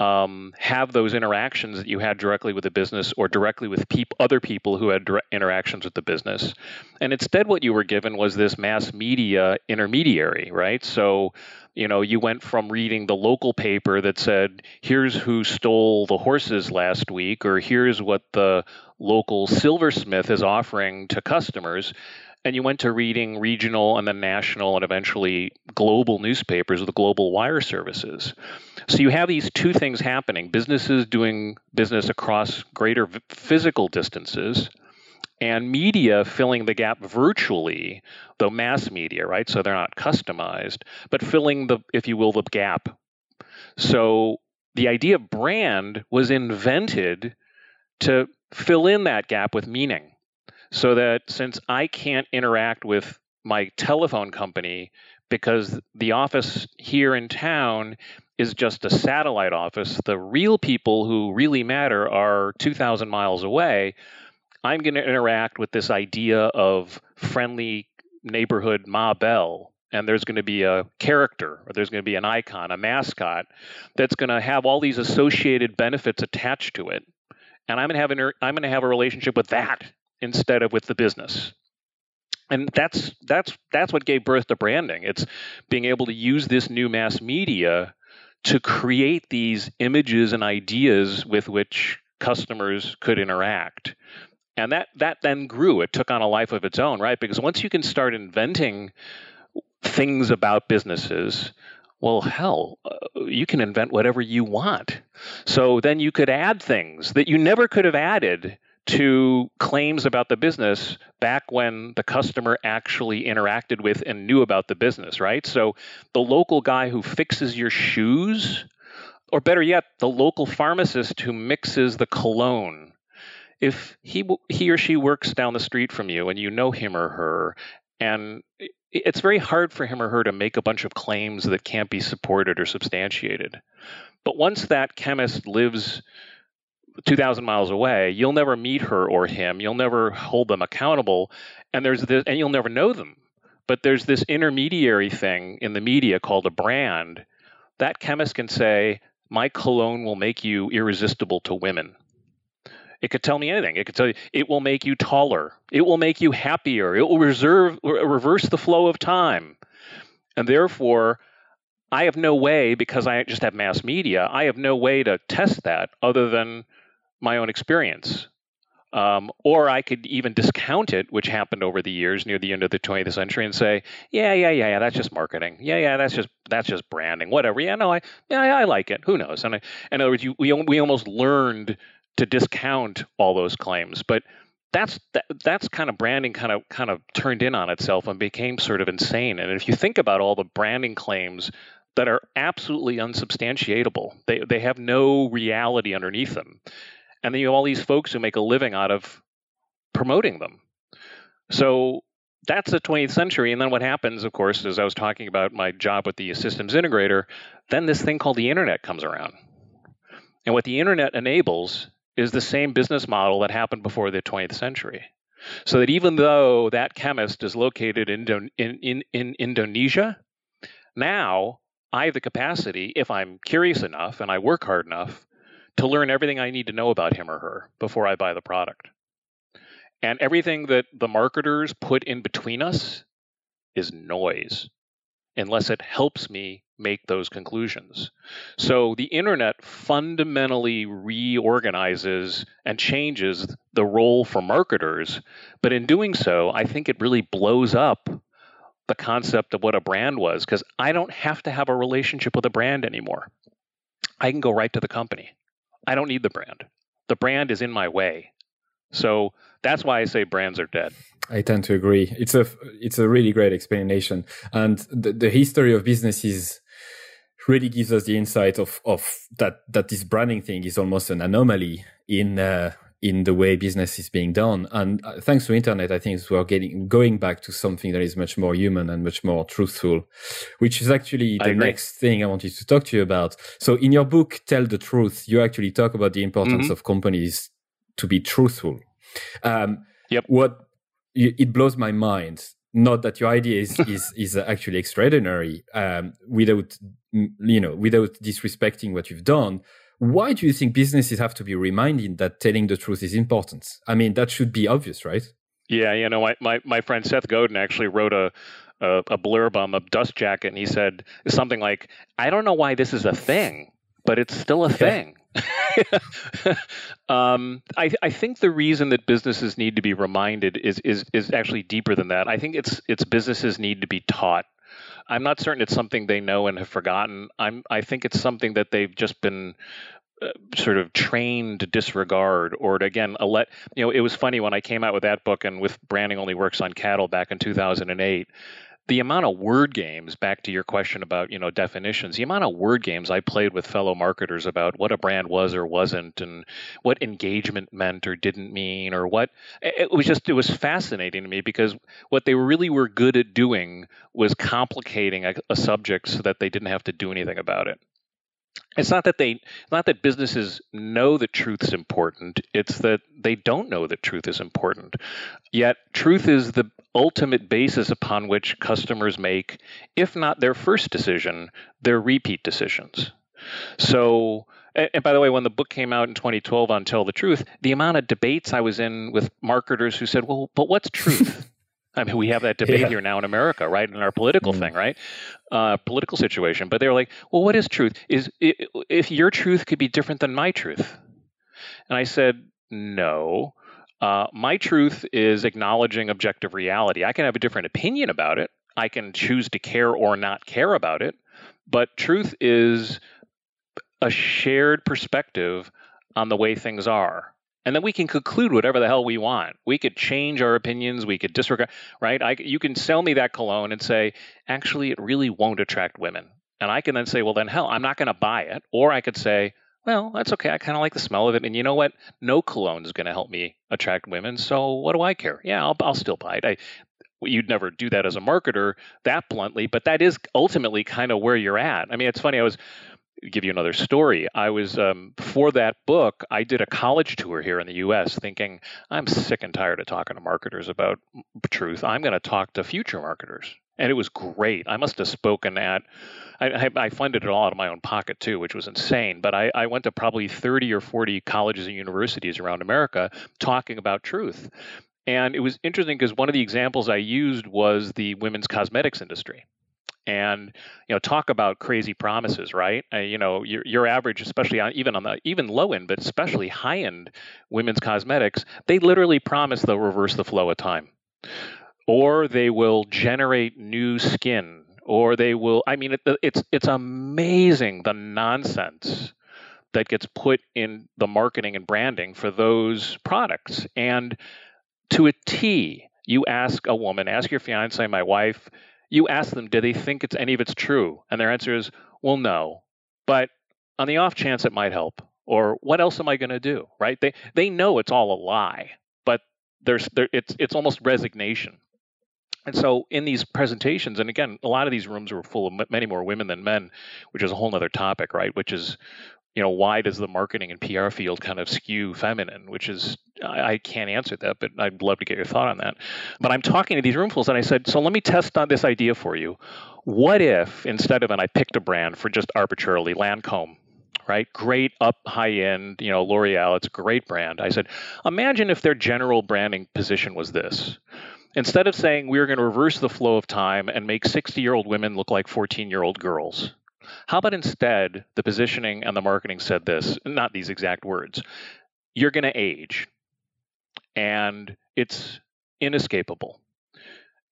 um, have those interactions that you had directly with the business or directly with peop- other people who had direct interactions with the business. And instead, what you were given was this mass media intermediary, right? So, you know, you went from reading the local paper that said, here's who stole the horses last week, or here's what the local silversmith is offering to customers and you went to reading regional and then national and eventually global newspapers with global wire services. So you have these two things happening businesses doing business across greater physical distances and media filling the gap virtually, though mass media, right? So they're not customized, but filling the, if you will, the gap. So the idea of brand was invented to fill in that gap with meaning so that since I can't interact with my telephone company because the office here in town is just a satellite office, the real people who really matter are 2,000 miles away. I'm going to interact with this idea of friendly neighborhood Ma Bell. And there's going to be a character, or there's going to be an icon, a mascot, that's going to have all these associated benefits attached to it. And I'm going to have an, er, I'm going to have a relationship with that instead of with the business. And that's that's that's what gave birth to branding. It's being able to use this new mass media to create these images and ideas with which customers could interact. And that that then grew. It took on a life of its own right? Because once you can start inventing things about businesses well hell uh, you can invent whatever you want. So then you could add things that you never could have added to claims about the business back when the customer actually interacted with and knew about the business, right? So the local guy who fixes your shoes, or better yet, the local pharmacist who mixes the cologne. If he he or she works down the street from you and you know him or her and it's very hard for him or her to make a bunch of claims that can't be supported or substantiated. But once that chemist lives 2,000 miles away, you'll never meet her or him. You'll never hold them accountable, and there's this, and you'll never know them. But there's this intermediary thing in the media called a brand. That chemist can say, "My cologne will make you irresistible to women." It could tell me anything. It could tell you it will make you taller. It will make you happier. It will reserve reverse the flow of time. And therefore, I have no way because I just have mass media. I have no way to test that other than my own experience. Um, or I could even discount it, which happened over the years near the end of the 20th century, and say, yeah, yeah, yeah, yeah, that's just marketing. Yeah, yeah, that's just that's just branding. Whatever. Yeah, no, I yeah, I like it. Who knows? And I, in other words, you, we we almost learned to discount all those claims. But that's that, that's kind of branding kind of kind of turned in on itself and became sort of insane. And if you think about all the branding claims that are absolutely unsubstantiatable, they they have no reality underneath them. And then you have all these folks who make a living out of promoting them. So that's the 20th century. And then what happens, of course, as I was talking about my job with the systems integrator, then this thing called the internet comes around. And what the internet enables is the same business model that happened before the 20th century. So that even though that chemist is located in, in, in, in Indonesia, now I have the capacity, if I'm curious enough and I work hard enough, to learn everything I need to know about him or her before I buy the product. And everything that the marketers put in between us is noise unless it helps me make those conclusions. So the internet fundamentally reorganizes and changes the role for marketers, but in doing so, I think it really blows up the concept of what a brand was because I don't have to have a relationship with a brand anymore. I can go right to the company. I don't need the brand. The brand is in my way. So that's why I say brands are dead. I tend to agree. It's a it's a really great explanation, and the, the history of businesses really gives us the insight of of that that this branding thing is almost an anomaly in uh, in the way business is being done. And uh, thanks to internet, I think we're getting going back to something that is much more human and much more truthful, which is actually the next thing I wanted to talk to you about. So in your book, Tell the Truth, you actually talk about the importance mm-hmm. of companies to be truthful. Um, yep. What it blows my mind not that your idea is is is actually extraordinary um, without you know without disrespecting what you've done why do you think businesses have to be reminded that telling the truth is important i mean that should be obvious right yeah you know my, my, my friend seth godin actually wrote a, a, a blurb on the dust jacket and he said something like i don't know why this is a thing but it's still a thing um, I, I, think the reason that businesses need to be reminded is, is is actually deeper than that. I think it's it's businesses need to be taught. I'm not certain it's something they know and have forgotten. I'm I think it's something that they've just been uh, sort of trained to disregard or to again let you know it was funny when i came out with that book and with branding only works on cattle back in 2008 the amount of word games back to your question about you know definitions the amount of word games i played with fellow marketers about what a brand was or wasn't and what engagement meant or didn't mean or what it was just it was fascinating to me because what they really were good at doing was complicating a, a subject so that they didn't have to do anything about it it's not that they not that businesses know that truth is important it's that they don't know that truth is important. Yet truth is the ultimate basis upon which customers make if not their first decision their repeat decisions. So and by the way when the book came out in 2012 on tell the truth the amount of debates i was in with marketers who said well but what's truth I mean, we have that debate yeah. here now in America, right? In our political mm thing, right? Uh, political situation. But they were like, well, what is truth? Is if your truth could be different than my truth? And I said, no. Uh, my truth is acknowledging objective reality. I can have a different opinion about it. I can choose to care or not care about it. But truth is a shared perspective on the way things are and then we can conclude whatever the hell we want. We could change our opinions. We could disregard, right? I, you can sell me that cologne and say, actually, it really won't attract women. And I can then say, well, then hell, I'm not going to buy it. Or I could say, well, that's okay. I kind of like the smell of it. And you know what? No cologne is going to help me attract women. So what do I care? Yeah, I'll, I'll still buy it. I, you'd never do that as a marketer that bluntly, but that is ultimately kind of where you're at. I mean, it's funny. I was give you another story. I was um, for that book. I did a college tour here in the U.S. Thinking I'm sick and tired of talking to marketers about truth. I'm going to talk to future marketers, and it was great. I must have spoken at. I, I, funded it all out of my own pocket too, which was insane. But I, I went to probably 30 or 40 colleges and universities around America talking about truth. And it was interesting because one of the examples I used was the women's cosmetics industry. And you know, talk about crazy promises, right? Uh, you know, your, your average, especially on even on the even low end, but especially high end women's cosmetics, they literally promise they'll reverse the flow of time, or they will generate new skin, or they will. I mean, it, it's it's amazing the nonsense that gets put in the marketing and branding for those products, and to a T, you ask a woman, ask your fiance, my wife, you ask them, do they think it's any of it's true? And their answer is, well, no. But on the off chance it might help, or what else am I going to do? Right? They they know it's all a lie, but there's there, it's it's almost resignation. And so in these presentations, and again, a lot of these rooms were full of many more women than men, which is a whole other topic, right? Which is you know, why does the marketing and PR field kind of skew feminine? Which is, I, I, can't answer that, but I'd love to get your thought on that. But I'm talking to these roomfuls, and I said, so let me test on this idea for you. What if instead of, and I picked a brand for just arbitrarily, Lancome, right? Great up high end, you know, L'Oreal, it's a great brand. I said, imagine if their general branding position was this. Instead of saying we're going to reverse the flow of time and make 60 year old women look like 14 year old girls, how about instead the positioning and the marketing said this, not these exact words. You're going to age and it's inescapable.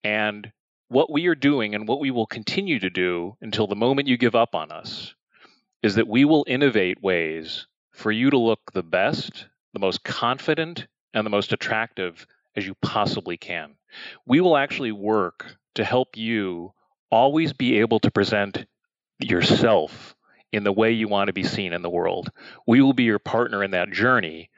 And what we are doing and what we will continue to do until the moment you give up on us is that we will innovate ways for you to look the best, the most confident, and the most attractive as you possibly can. We will actually work to help you always be able to present yourself in the way you want to be seen in the world. We will be your partner in that journey,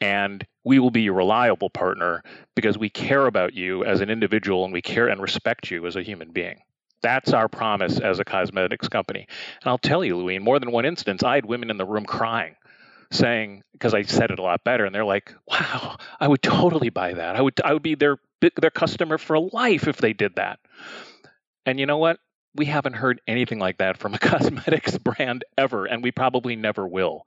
and we will be your reliable partner because we care about you as an individual and we care and respect you as a human being. That's our promise as a cosmetics company. And I'll tell you, Louis, in more than one instance, I had women in the room crying, saying, because I said it a lot better, and they're like, wow, I would totally buy that. I would I would be their their customer for life if they did that. And you know what? We haven't heard anything like that from a cosmetics brand ever, and we probably never will.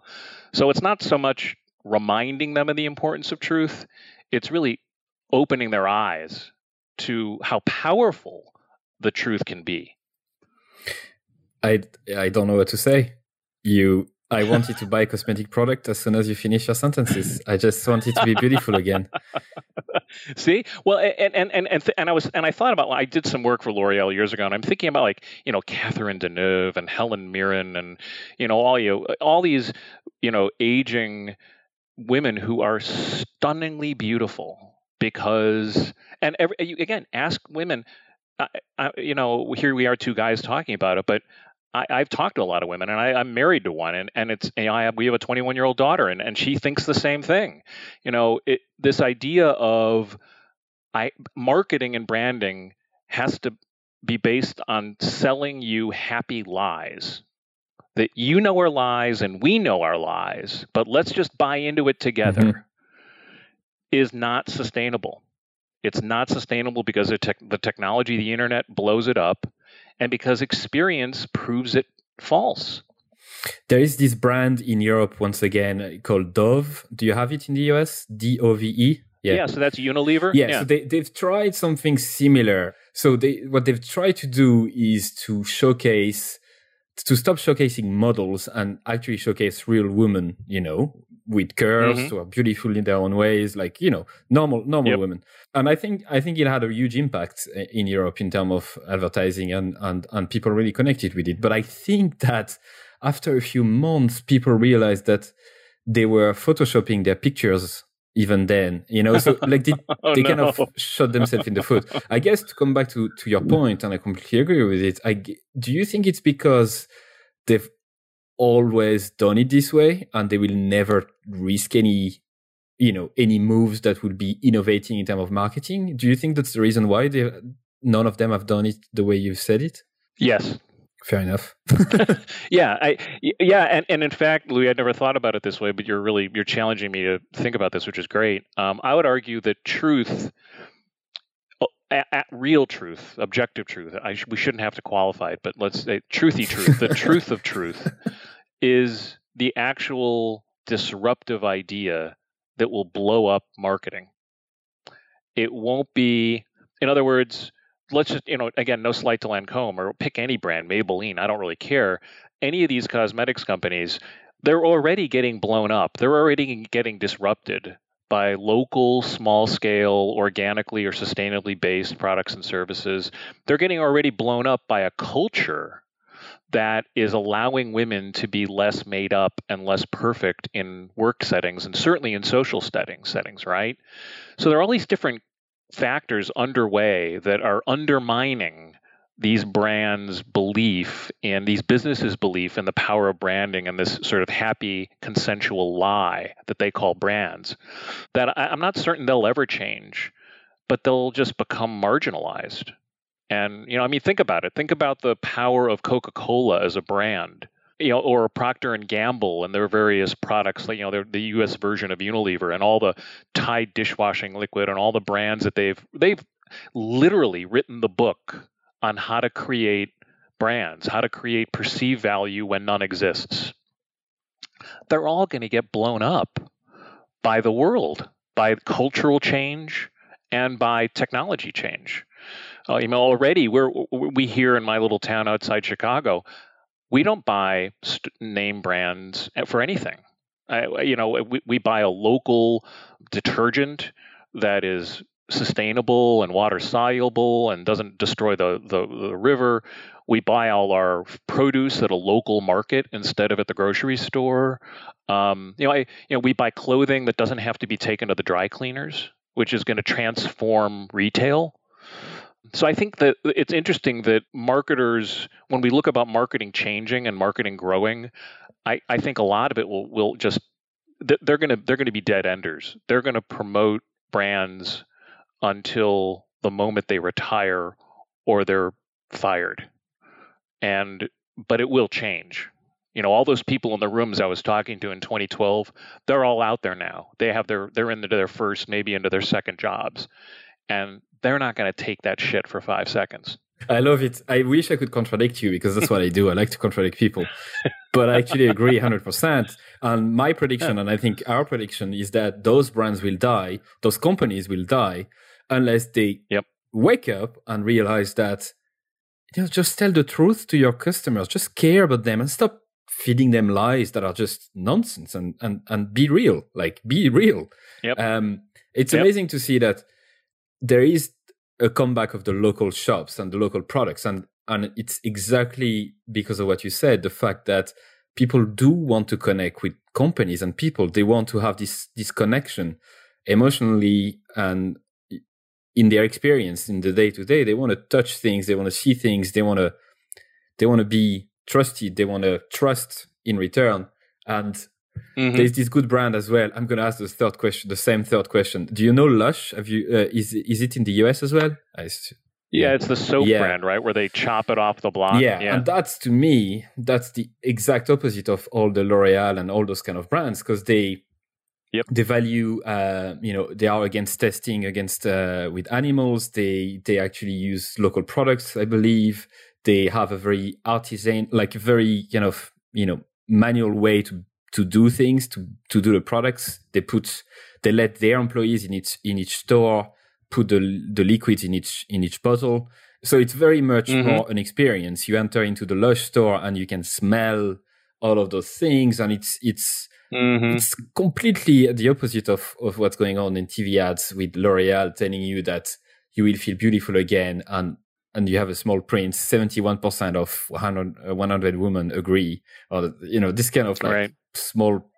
So it's not so much reminding them of the importance of truth, it's really opening their eyes to how powerful the truth can be. I, I don't know what to say. You I wanted to buy cosmetic product as soon as you finish your sentences. I just wanted to be beautiful again. See, well, and and and and, th- and I was and I thought about I did some work for L'Oreal years ago, and I'm thinking about like you know Catherine Deneuve and Helen Mirren and you know all you all these you know aging women who are stunningly beautiful because and every, again ask women. I, I, you know, here we are, two guys talking about it, but I, have talked to a lot of women, and I, am married to one, and, and it's you know, I have, we have a 21 year old daughter, and, and she thinks the same thing. You know, it, this idea of I marketing and branding has to be based on selling you happy lies that you know are lies and we know are lies, but let's just buy into it together. Mm-hmm. Is not sustainable. It's not sustainable because the, the technology, the internet blows it up and because experience proves it false. There is this brand in Europe once again called Dove. Do you have it in the US? D O V E. Yeah. yeah, so that's Unilever. Yeah, yeah. so they they've tried something similar. So they what they've tried to do is to showcase to stop showcasing models and actually showcase real women, you know, with curves mm-hmm. who are beautiful in their own ways, like you know, normal normal yep. women. And I think I think it had a huge impact in Europe in terms of advertising and and and people really connected with it. But I think that after a few months, people realized that they were photoshopping their pictures even then you know so like they, oh, they no. kind of shot themselves in the foot i guess to come back to to your point and i completely agree with it i do you think it's because they've always done it this way and they will never risk any you know any moves that would be innovating in terms of marketing. Do you think that's the reason why they, none of them have done it the way you've said it? Yes, Fair enough. yeah, I, yeah, and, and in fact, Louis, I'd never thought about it this way, but you're really you're challenging me to think about this, which is great. Um, I would argue that truth, at, at real truth, objective truth, sh- we shouldn't have to qualify it, but let's say truthy truth. the truth of truth is the actual disruptive idea that will blow up marketing. It won't be, in other words let's just you know again no slight to Lancome or pick any brand Maybelline I don't really care. Any of these cosmetics companies they're already getting blown up. They're already getting disrupted by local small scale organically or sustainably based products and services. They're getting already blown up by a culture that is allowing women to be less made up and less perfect in work settings and certainly in social settings settings right so there are all these different factors underway that are undermining these brands' belief and these businesses' belief in the power of branding and this sort of happy consensual lie that they call brands that I, am not certain they'll ever change, but they'll just become marginalized. And you know, I mean, think about it. Think about the power of Coca-Cola as a brand you know, or Procter and Gamble and their various products, like you know, the U.S. version of Unilever and all the Tide dishwashing liquid and all the brands that they've they've literally written the book on how to create brands, how to create perceived value when none exists. They're all going to get blown up by the world, by cultural change, and by technology change. Uh, you know, already we're we here in my little town outside Chicago we don't buy st- name brands for anything. I, you know, we, we buy a local detergent that is sustainable and water soluble and doesn't destroy the, the, the, river. We buy all our produce at a local market instead of at the grocery store. Um, you know, I, you know, we buy clothing that doesn't have to be taken to the dry cleaners, which is going to transform retail. So I think that it's interesting that marketers, when we look about marketing changing and marketing growing, I, I think a lot of it will will just they're to they're to be dead enders. They're to promote brands until the moment they retire or they're fired. And but it will change. You know, all those people in the rooms I was talking to in 2012, they're all out there now. They have their they're into their first, maybe into their second jobs. And they're not going to take that shit for five seconds. I love it. I wish I could contradict you because that's what I do. I like to contradict people. But I actually agree 100%. And my prediction, and I think our prediction, is that those brands will die, those companies will die, unless they yep. wake up and realize that, you know, just tell the truth to your customers, just care about them and stop feeding them lies that are just nonsense and, and, and be real. Like, be real. Yep. Um, it's yep. amazing to see that there is a comeback of the local shops and the local products and and it's exactly because of what you said the fact that people do want to connect with companies and people. They want to have this this connection emotionally and in their experience in the day to day they want to touch things they want to see things they want to they want to be trusted they want to trust in return. And Mm-hmm. There's this good brand as well. I'm going to ask the third question, the same third question. Do you know Lush? Have you? Uh, is is it in the US as well? yeah, it's the soap yeah. brand, right, where they chop it off the block. Yeah, yeah, and that's to me, that's the exact opposite of all the L'Oreal and all those kind of brands because they Yep. They value, uh, you know, they are against testing against uh, with animals. They they actually use local products, I believe. They have a very artisan, like very kind of you know manual way to to do things to to do the products they put they let their employees in each in each store put the the liquids in each in each bottle so it's very much mm-hmm. more an experience you enter into the lush store and you can smell all of those things and it's it's mm-hmm. it's completely the opposite of of what's going on in tv ads with l'oreal telling you that you will feel beautiful again and and you have a small print 71% of 100, 100 women agree or you know this kind of like right small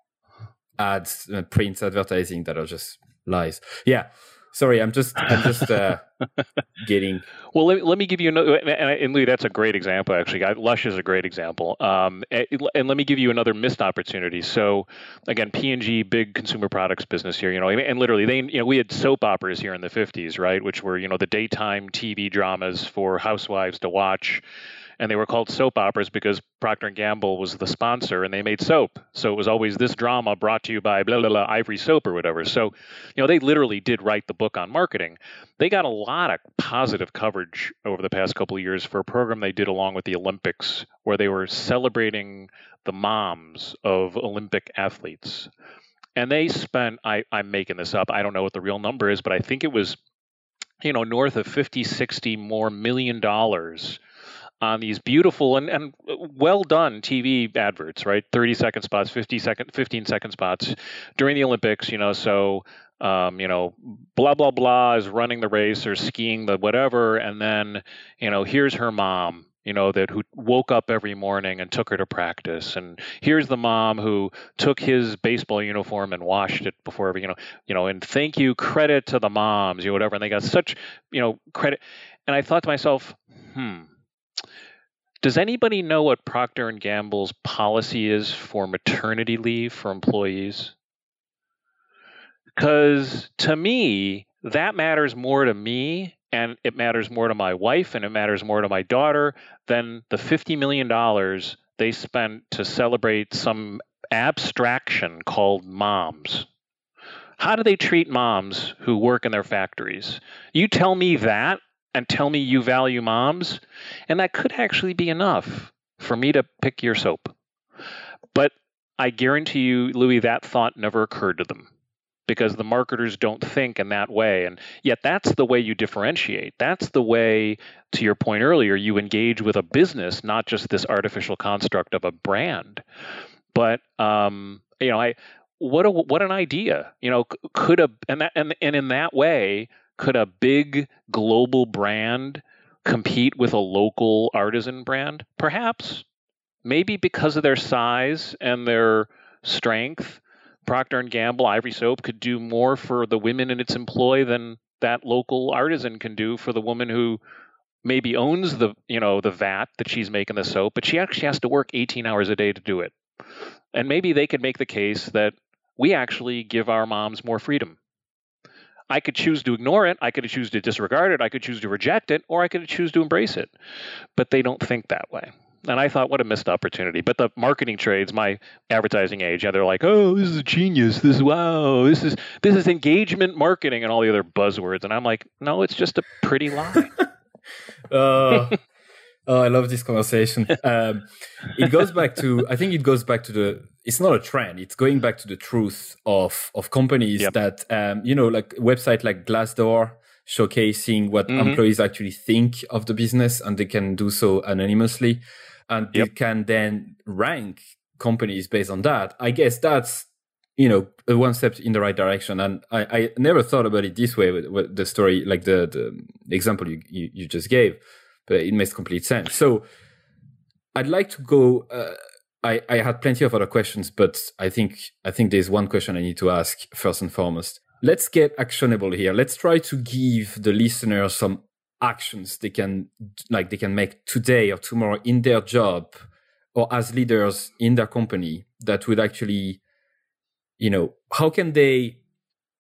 ads, uh, print advertising that are just lies. Yeah. Sorry, I'm just I'm just uh, getting. Well, let, let me give you another. And, and Lee, that's a great example. Actually, Lush is a great example. Um, and, and, let me give you another missed opportunity. So, again, P and G, big consumer products business here. You know, and literally, they you know we had soap operas here in the '50s, right? Which were you know the daytime TV dramas for housewives to watch and they were called soap operas because Procter and Gamble was the sponsor and they made soap. So it was always this drama brought to you by blah blah blah Ivory Soap or whatever. So, you know, they literally did write the book on marketing. They got a lot of positive coverage over the past couple of years for a program they did along with the Olympics where they were celebrating the moms of Olympic athletes. And they spent I I'm making this up. I don't know what the real number is, but I think it was you know north of 50 60 more million dollars on these beautiful and, and well done TV adverts, right? 30 second spots, 50 second, 15 second spots during the Olympics, you know, so um, you know, blah blah blah is running the race or skiing the whatever, and then you know, here's her mom, you know, that who woke up every morning and took her to practice, and here's the mom who took his baseball uniform and washed it before every, you know, you know, and thank you, credit to the moms, you know, whatever, and they got such, you know, credit, and I thought to myself, hmm does anybody know what Procter and Gamble's policy is for maternity leave for employees? Because to me, that matters more to me and it matters more to my wife and it matters more to my daughter than the $50 million they spent to celebrate some abstraction called moms. How do they treat moms who work in their factories? You tell me that, and tell me you value moms, and that could actually be enough for me to pick your soap. But I guarantee you, Louis, that thought never occurred to them because the marketers don't think in that way. And yet, that's the way you differentiate. That's the way, to your point earlier, you engage with a business, not just this artificial construct of a brand. But um, you know, I what a what an idea. You know, could a and that and and in that way, could a big global brand compete with a local artisan brand? Perhaps. Maybe because of their size and their strength, Procter and Gamble Ivory Soap could do more for the women in its employ than that local artisan can do for the woman who maybe owns the you know the vat that she's making the soap, but she actually has to work 18 hours a day to do it. And maybe they could make the case that we actually give our moms more freedom. I could choose to ignore it, I could choose to disregard it, I could choose to reject it, or I could choose to embrace it. But they don't think that way. And I thought, what a missed opportunity. But the marketing trades, my advertising age, yeah, they're like, oh, this is genius. This is wow. This is this is engagement marketing and all the other buzzwords. And I'm like, no, it's just a pretty lie. uh, oh, I love this conversation. Um, it goes back to, I think it goes back to the it's not a trend. It's going back to the truth of of companies yep. that um, you know, like website like Glassdoor showcasing what mm-hmm. employees actually think of the business, and they can do so anonymously, and yep. they can then rank companies based on that. I guess that's you know one step in the right direction, and I, I never thought about it this way with, with the story, like the the example you, you, you just gave, it makes complete sense. So. I'd like to go uh, I, I had plenty of other questions, but I think I think there's one question I need to ask first and foremost. Let's get actionable here. Let's try to give the listeners some actions they can like they can make today or tomorrow in their job or as leaders in their company that would actually you know how can they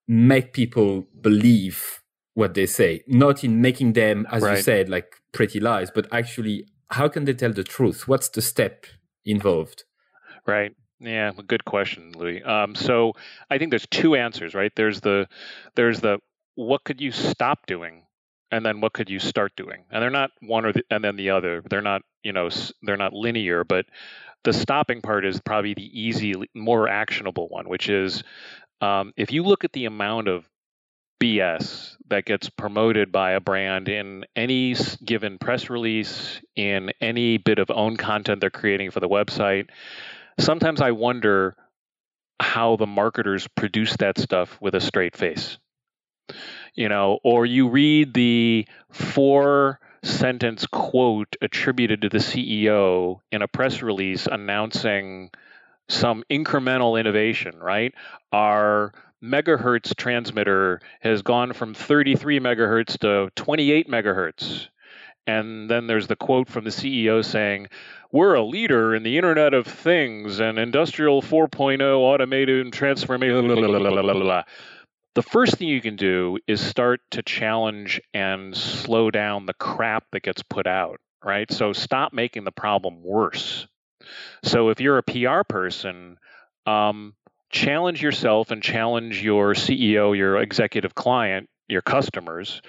make people believe what they say not in making them as right. you said like pretty lies but actually how can they tell the truth what's the step involved? Right. Yeah, good question, Louis. Um, so I think there's two answers, right? There's the there's the what could you stop doing, and then what could you start doing, and they're not one or the, and then the other. They're not you know they're not linear, but the stopping part is probably the easy, more actionable one, which is um, if you look at the amount of BS that gets promoted by a brand in any given press release, in any bit of own content they're creating for the website. Sometimes I wonder how the marketers produce that stuff with a straight face. You know, or you read the four sentence quote attributed to the CEO in a press release announcing some incremental innovation, right? Our megahertz transmitter has gone from 33 megahertz to 28 megahertz. And then there's the quote from the CEO saying, We're a leader in the Internet of Things and Industrial 4.0 automated transformation. The first thing you can do is start to challenge and slow down the crap that gets put out, right? So stop making the problem worse. So if you're a PR person, um, challenge yourself and challenge your CEO, your executive client, your customers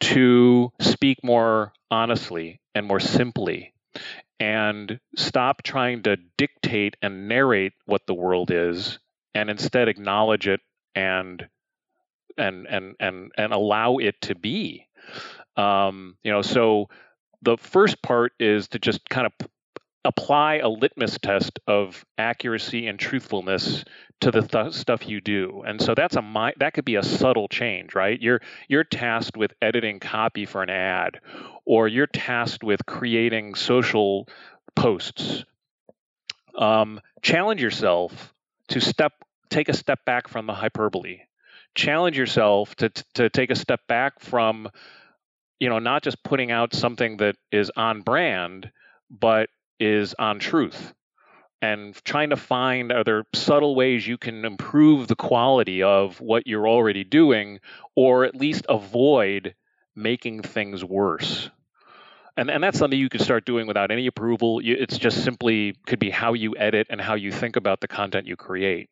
to speak more honestly and more simply and stop trying to dictate and narrate what the world is and instead acknowledge it and and and and and allow it to be. Um, you know so the first part is to just kind of apply a litmus test of accuracy and truthfulness to the th- stuff you do. And so that's a mi- that could be a subtle change right? You're you're tasked with editing copy for an ad or you're tasked with creating social posts. Um, challenge yourself to step take a step back from the hyperbole. Challenge yourself to to take a step back from you know not just putting out something that is on brand but is on truth and trying to find are there subtle ways you can improve the quality of what you're already doing or at least avoid making things worse? And and that's something you could start doing without any approval. It's just simply could be how you edit and how you think about the content you create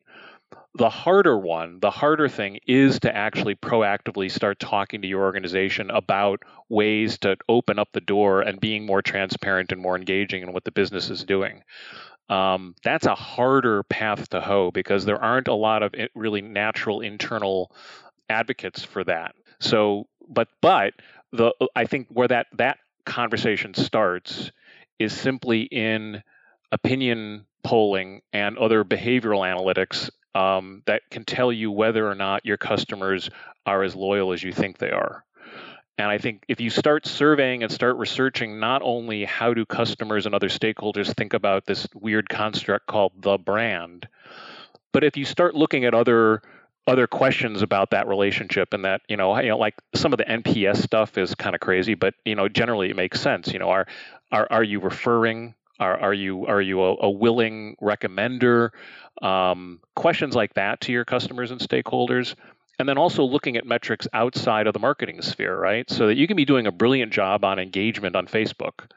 the harder one, the harder thing is to actually proactively start talking to your organization about ways to open up the door and being more transparent and more engaging in what the business is doing. Um, that's a harder path to hoe because there aren't a lot of really natural internal advocates for that. So, but but the I think where that that conversation starts is simply in opinion polling and other behavioral analytics um, that can tell you whether or not your customers are as loyal as you think they are. And I think if you start surveying and start researching not only how do customers and other stakeholders think about this weird construct called the brand, but if you start looking at other other questions about that relationship and that you know, you know like some of the NPS stuff is kind of crazy, but you know generally it makes sense. You know, are are are you referring? Are are you are you a, a willing recommender? Um, questions like that to your customers and stakeholders. And then also looking at metrics outside of the marketing sphere, right? So that you can be doing a brilliant job on engagement on Facebook,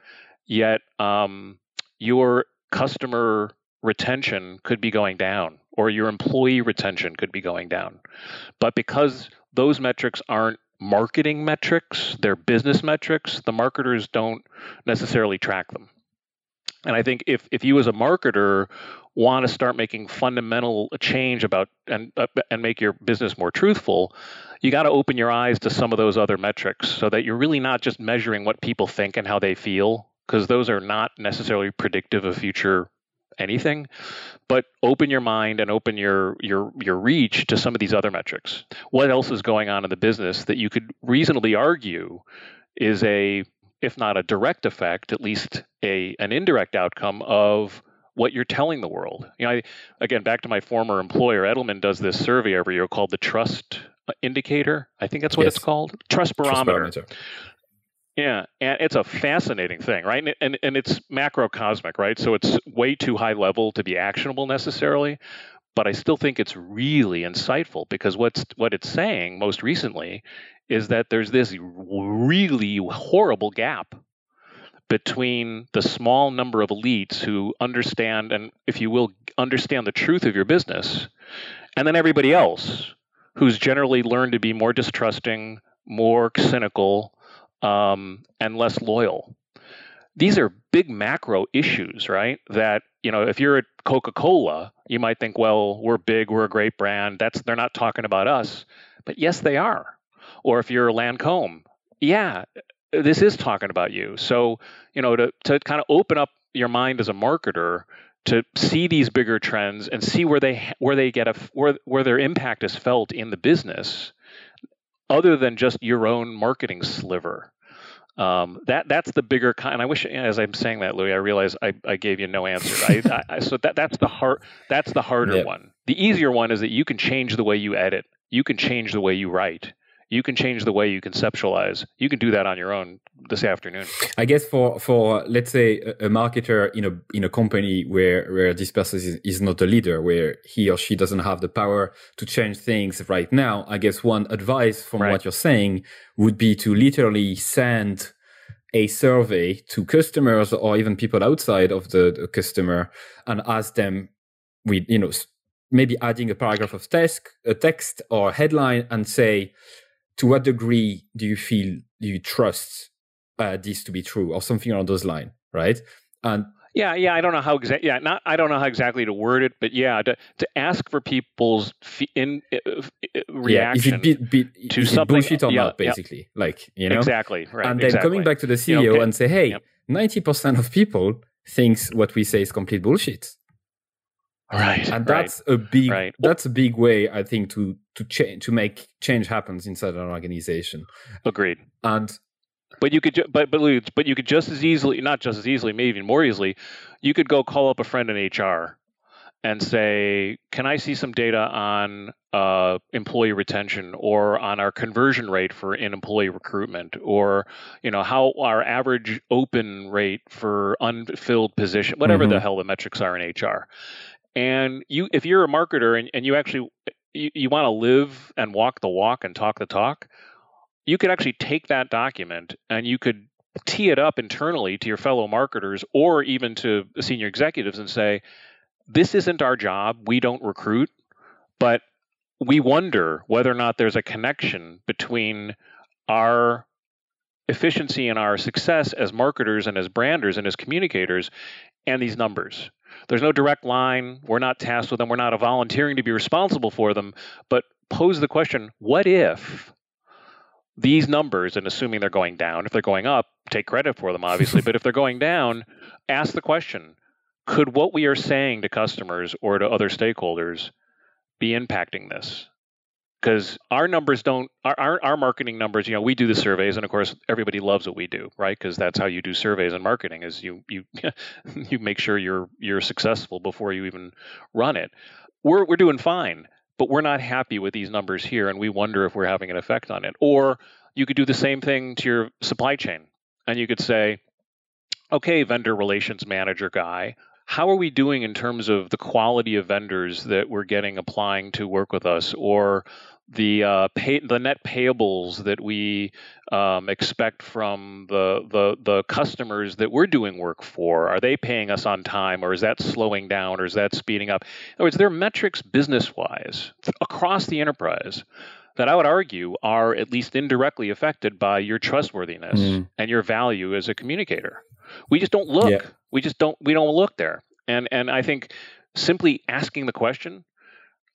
yet um, your customer retention could be going down or your employee retention could be going down. But because those metrics aren't marketing metrics, they're business metrics, the marketers don't necessarily track them. And I think if, if you as a marketer want to start making fundamental change about and uh, and make your business more truthful, you got to open your eyes to some of those other metrics so that you're really not just measuring what people think and how they feel because those are not necessarily predictive of future anything but open your mind and open your your your reach to some of these other metrics. What else is going on in the business that you could reasonably argue is a if not a direct effect at least a an indirect outcome of what you're telling the world. You know, I, again, back to my former employer, Edelman does this survey every year called the Trust Indicator. I think that's what yes. it's called, Trust Barometer. Trust barometer. Yeah, and it's a fascinating thing, right? And, and and it's macrocosmic, right? So it's way too high level to be actionable necessarily, but I still think it's really insightful because what's what it's saying most recently is that there's this really horrible gap between the small number of elites who understand and, if you will, understand the truth of your business, and then everybody else who's generally learned to be more distrusting, more cynical, um, and less loyal. These are big macro issues, right? That you know, if you're at Coca-Cola, you might think, well, we're big, we're a great brand. That's they're not talking about us, but yes, they are. Or if you're Lancome, yeah, this is talking about you. So, you know, to, to kind of open up your mind as a marketer to see these bigger trends and see where they where they get a where where their impact is felt in the business other than just your own marketing sliver Um, that that's the bigger kind. I wish, as I'm saying that, Louis, I realize I, I gave you no answer. I, I, so that that's the hard that's the harder yeah. one. The easier one is that you can change the way you edit. You can change the way you write you can change the way you conceptualize. You can do that on your own this afternoon. I guess for for let's say a, a marketer in a in a company where where this person is, is not a leader, where he or she doesn't have the power to change things right now. I guess one advice from right. what you're saying would be to literally send a survey to customers or even people outside of the, the customer and ask them with you know maybe adding a paragraph of text, a text or headline and say to what degree do you feel do you trust uh, this to be true or something along those lines right and yeah yeah i don't know how exactly yeah not i don't know how exactly to word it but yeah to, to ask for people's in uh, reaction yeah, it be, be, to is something bullshit or yeah, not basically yeah. like you know exactly right and then exactly. coming back to the ceo okay. and say hey yep. 90% of people thinks what we say is complete bullshit right and that's right, a big right. that's a big way i think to to change to make change happens inside an organization agreed and but you could ju- but but but you could just as easily not just as easily maybe even more easily you could go call up a friend in hr and say can i see some data on uh, employee retention or on our conversion rate for in employee recruitment or you know how our average open rate for unfilled position whatever mm-hmm. the hell the metrics are in hr and you, if you're a marketer and, and you actually you, you want to live and walk the walk and talk the talk, you could actually take that document and you could tee it up internally to your fellow marketers or even to senior executives and say, this isn't our job. We don't recruit, but we wonder whether or not there's a connection between our efficiency and our success as marketers and as branders and as communicators and these numbers. There's no direct line. We're not tasked with them. We're not volunteering to be responsible for them. But pose the question what if these numbers, and assuming they're going down, if they're going up, take credit for them, obviously, but if they're going down, ask the question could what we are saying to customers or to other stakeholders be impacting this? Because our numbers don't our, our, our marketing numbers you know we do the surveys and of course everybody loves what we do right? Because that's how you do surveys and marketing is you you you make sure you're you're successful before you even run it. We're we're doing fine but we're not happy with these numbers here and we wonder if we're having an effect on it. Or you could do the same thing to your supply chain and you could say okay vendor relations manager guy how are we doing in terms of the quality of vendors that we're getting applying to work with us? Or the uh, pay, the net payables that we um, expect from the, the the customers that we're doing work for are they paying us on time or is that slowing down or is that speeding up? In other words, there are metrics business wise across the enterprise that I would argue are at least indirectly affected by your trustworthiness mm. and your value as a communicator. We just don't look. Yeah. We just don't we don't look there. And and I think simply asking the question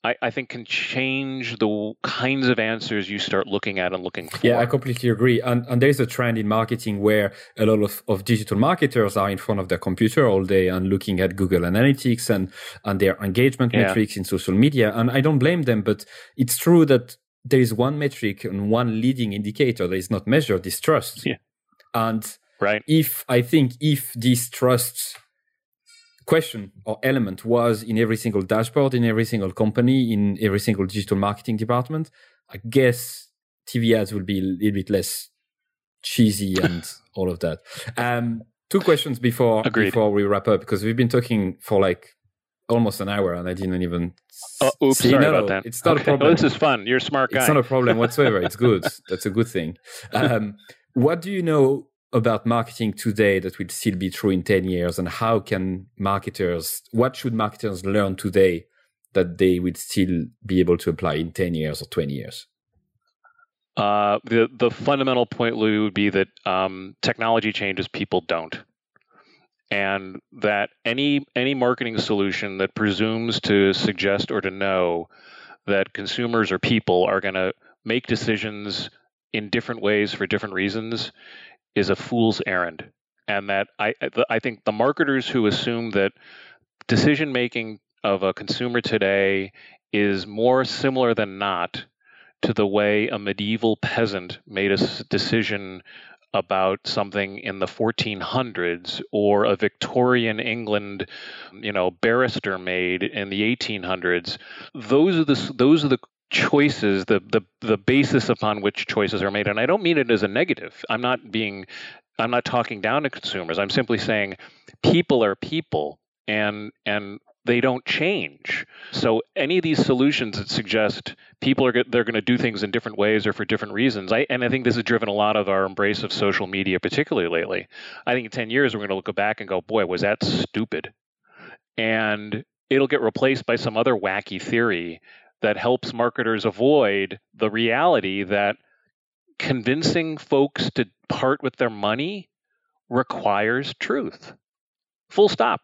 I, I, think can change the kinds of answers you start looking at and looking for. Yeah, I completely agree. And, and there's a trend in marketing where a lot of, of digital marketers are in front of their computer all day and looking at Google Analytics and, and their engagement yeah. metrics in social media. And I don't blame them, but it's true that there is one metric and one leading indicator that is not measured, is trust. Yeah. And right. if I think if this trust question or element was in every single dashboard, in every single company, in every single digital marketing department, I guess TV ads will be a little bit less cheesy and all of that. Um, two questions before Agreed. before we wrap up because we've been talking for like almost an hour and I didn't even. Uh, oops, see, sorry no, about that. It's not okay. a problem. Well, this is fun. You're a smart guy. It's not a problem whatsoever. it's good. That's a good thing. Um, what do you know about marketing today that will still be true in 10 years? And how can marketers what should marketers learn today that they would still be able to apply in 10 years or 20 years? Uh, the the fundamental point Louis, would be that um, technology changes people don't. And that any any marketing solution that presumes to suggest or to know that consumers or people are going to make decisions in different ways for different reasons is a fool's errand, and that I I think the marketers who assume that decision making of a consumer today is more similar than not to the way a medieval peasant made a decision about something in the 1400s or a Victorian England, you know, barrister made in the 1800s, those are the those are the choices the the the basis upon which choices are made and I don't mean it as a negative. I'm not being I'm not talking down to consumers. I'm simply saying people are people and and they don't change. So any of these solutions that suggest people are they're going to do things in different ways or for different reasons, I, and I think this has driven a lot of our embrace of social media, particularly lately. I think in ten years we're going to look back and go, "Boy, was that stupid," and it'll get replaced by some other wacky theory that helps marketers avoid the reality that convincing folks to part with their money requires truth. Full stop.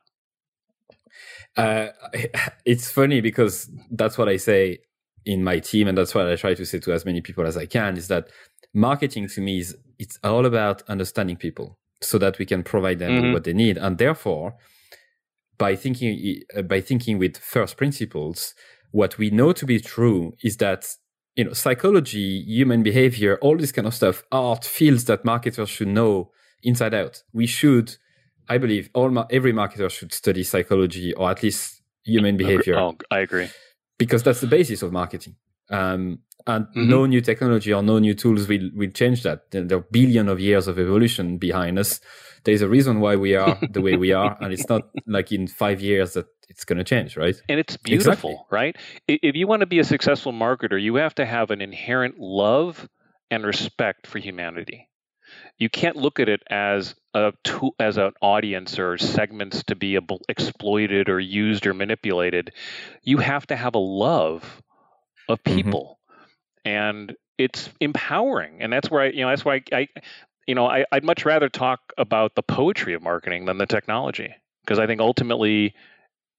Uh, it's funny because that's what I say in my team, and that's what I try to say to as many people as I can. Is that marketing to me is it's all about understanding people so that we can provide them mm-hmm. what they need, and therefore, by thinking by thinking with first principles, what we know to be true is that you know psychology, human behavior, all this kind of stuff are fields that marketers should know inside out. We should I believe all ma- every marketer should study psychology or at least human behavior. Oh, I agree. Because that's the basis of marketing. Um, and mm-hmm. no new technology or no new tools will, will change that. There are billions of years of evolution behind us. There's a reason why we are the way we are. And it's not like in five years that it's going to change, right? And it's beautiful, exactly. right? If you want to be a successful marketer, you have to have an inherent love and respect for humanity you can't look at it as a tool, as an audience or segments to be exploited or used or manipulated. You have to have a love of mm-hmm. people, mm-hmm. and it's empowering. And that's where I, you know, that's why I, I you know, I, I'd much rather talk about the poetry of marketing than the technology because I think ultimately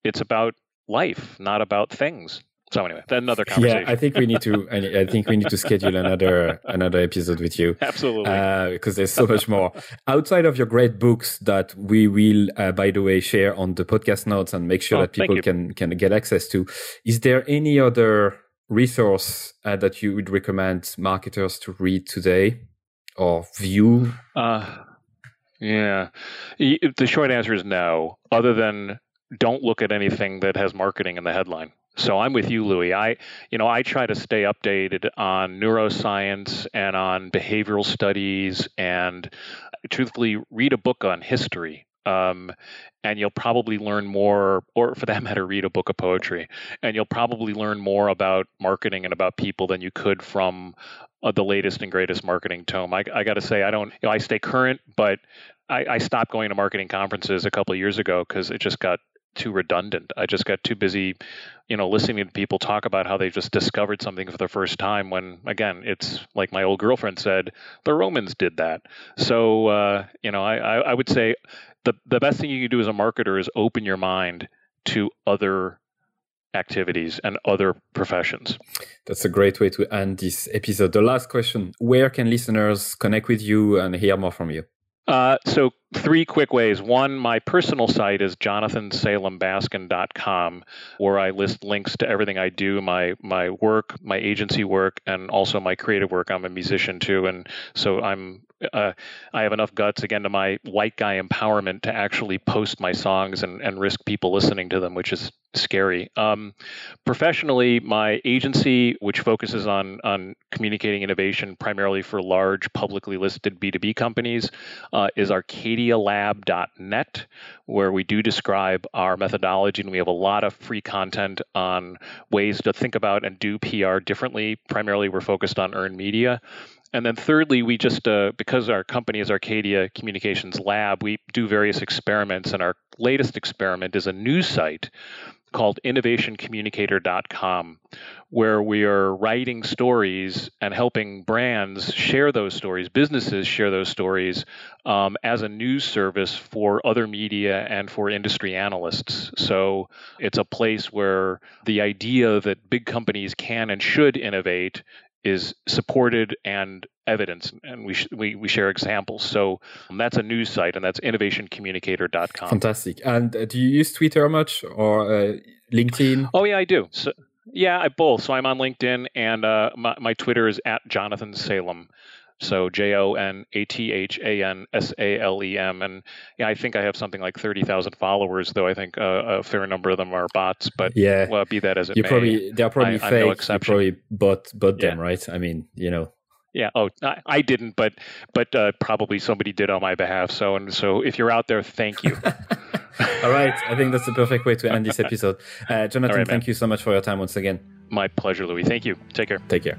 it's about life, not about things. So anyway, another conversation. Yeah, I think we need to. I think we need to schedule another another episode with you. Absolutely, uh, because there's so much more outside of your great books that we will, uh, by the way, share on the podcast notes and make sure oh, that people can can get access to. Is there any other resource uh, that you would recommend marketers to read today or view? Uh, yeah, the short answer is no. Other than don't look at anything that has marketing in the headline. So I'm with you, Louis. I, you know, I try to stay updated on neuroscience and on behavioral studies, and truthfully, read a book on history. Um, and you'll probably learn more, or for that matter, read a book of poetry, and you'll probably learn more about marketing and about people than you could from uh, the latest and greatest marketing tome. I, I got to say, I don't, you know, I stay current, but I, I, stopped going to marketing conferences a couple years ago because it just got too redundant. I just got too busy, you know, listening to people talk about how they just discovered something for the first time when, again, it's like my old girlfriend said, the Romans did that. So, uh, you know, I, I, I would say the, the best thing you can do as a marketer is open your mind to other activities and other professions. That's a great way to end this episode. The last question Where can listeners connect with you and hear more from you? Uh, so three quick ways. One, my personal site is jonathansalembaskin.com, where I list links to everything I do, my my work, my agency work, and also my creative work. I'm a musician too, and so I'm uh, I have enough guts again to my white guy empowerment to actually post my songs and, and risk people listening to them, which is scary. Um, professionally, my agency, which focuses on on communicating innovation primarily for large publicly listed B2B companies, uh, is ArcadiaLab.net, where we do describe our methodology, and we have a lot of free content on ways to think about and do PR differently. Primarily, we're focused on earned media. And then thirdly, we just uh, because our company is Arcadia Communications Lab, we do various experiments, and our latest experiment is a news site called innovationcommunicator.com, where we are writing stories and helping brands share those stories, businesses share those stories um, as a news service for other media and for industry analysts. So it's a place where the idea that big companies can and should innovate is supported and evidence and we, sh- we we share examples. So um, that's a news site and that's innovationcommunicator.com fantastic. And uh, do you use twitter much or uh, linkedin? Oh yeah i do. So, yeah i both. So i'm on linkedin and uh, my, my twitter is at jonathan salem So J O N A T H A N S A L E M. And yeah, I think I have something like 30,000 followers, though I think uh, a fair number of them are bots. But yeah, well, be that as it you may. Probably, they're probably I, fake. No you probably bought, bought them, right? I mean, you know. Yeah. Oh, I, I didn't, but but uh, probably somebody did on my behalf. So and so, if you're out there, thank you. All right. I think that's the perfect way to end this episode. Uh, Jonathan, right, thank you so much for your time once again. My pleasure, Louis. Thank you. Take care. Take care.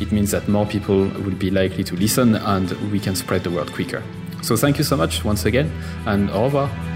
it means that more people will be likely to listen and we can spread the word quicker. So, thank you so much once again, and au revoir.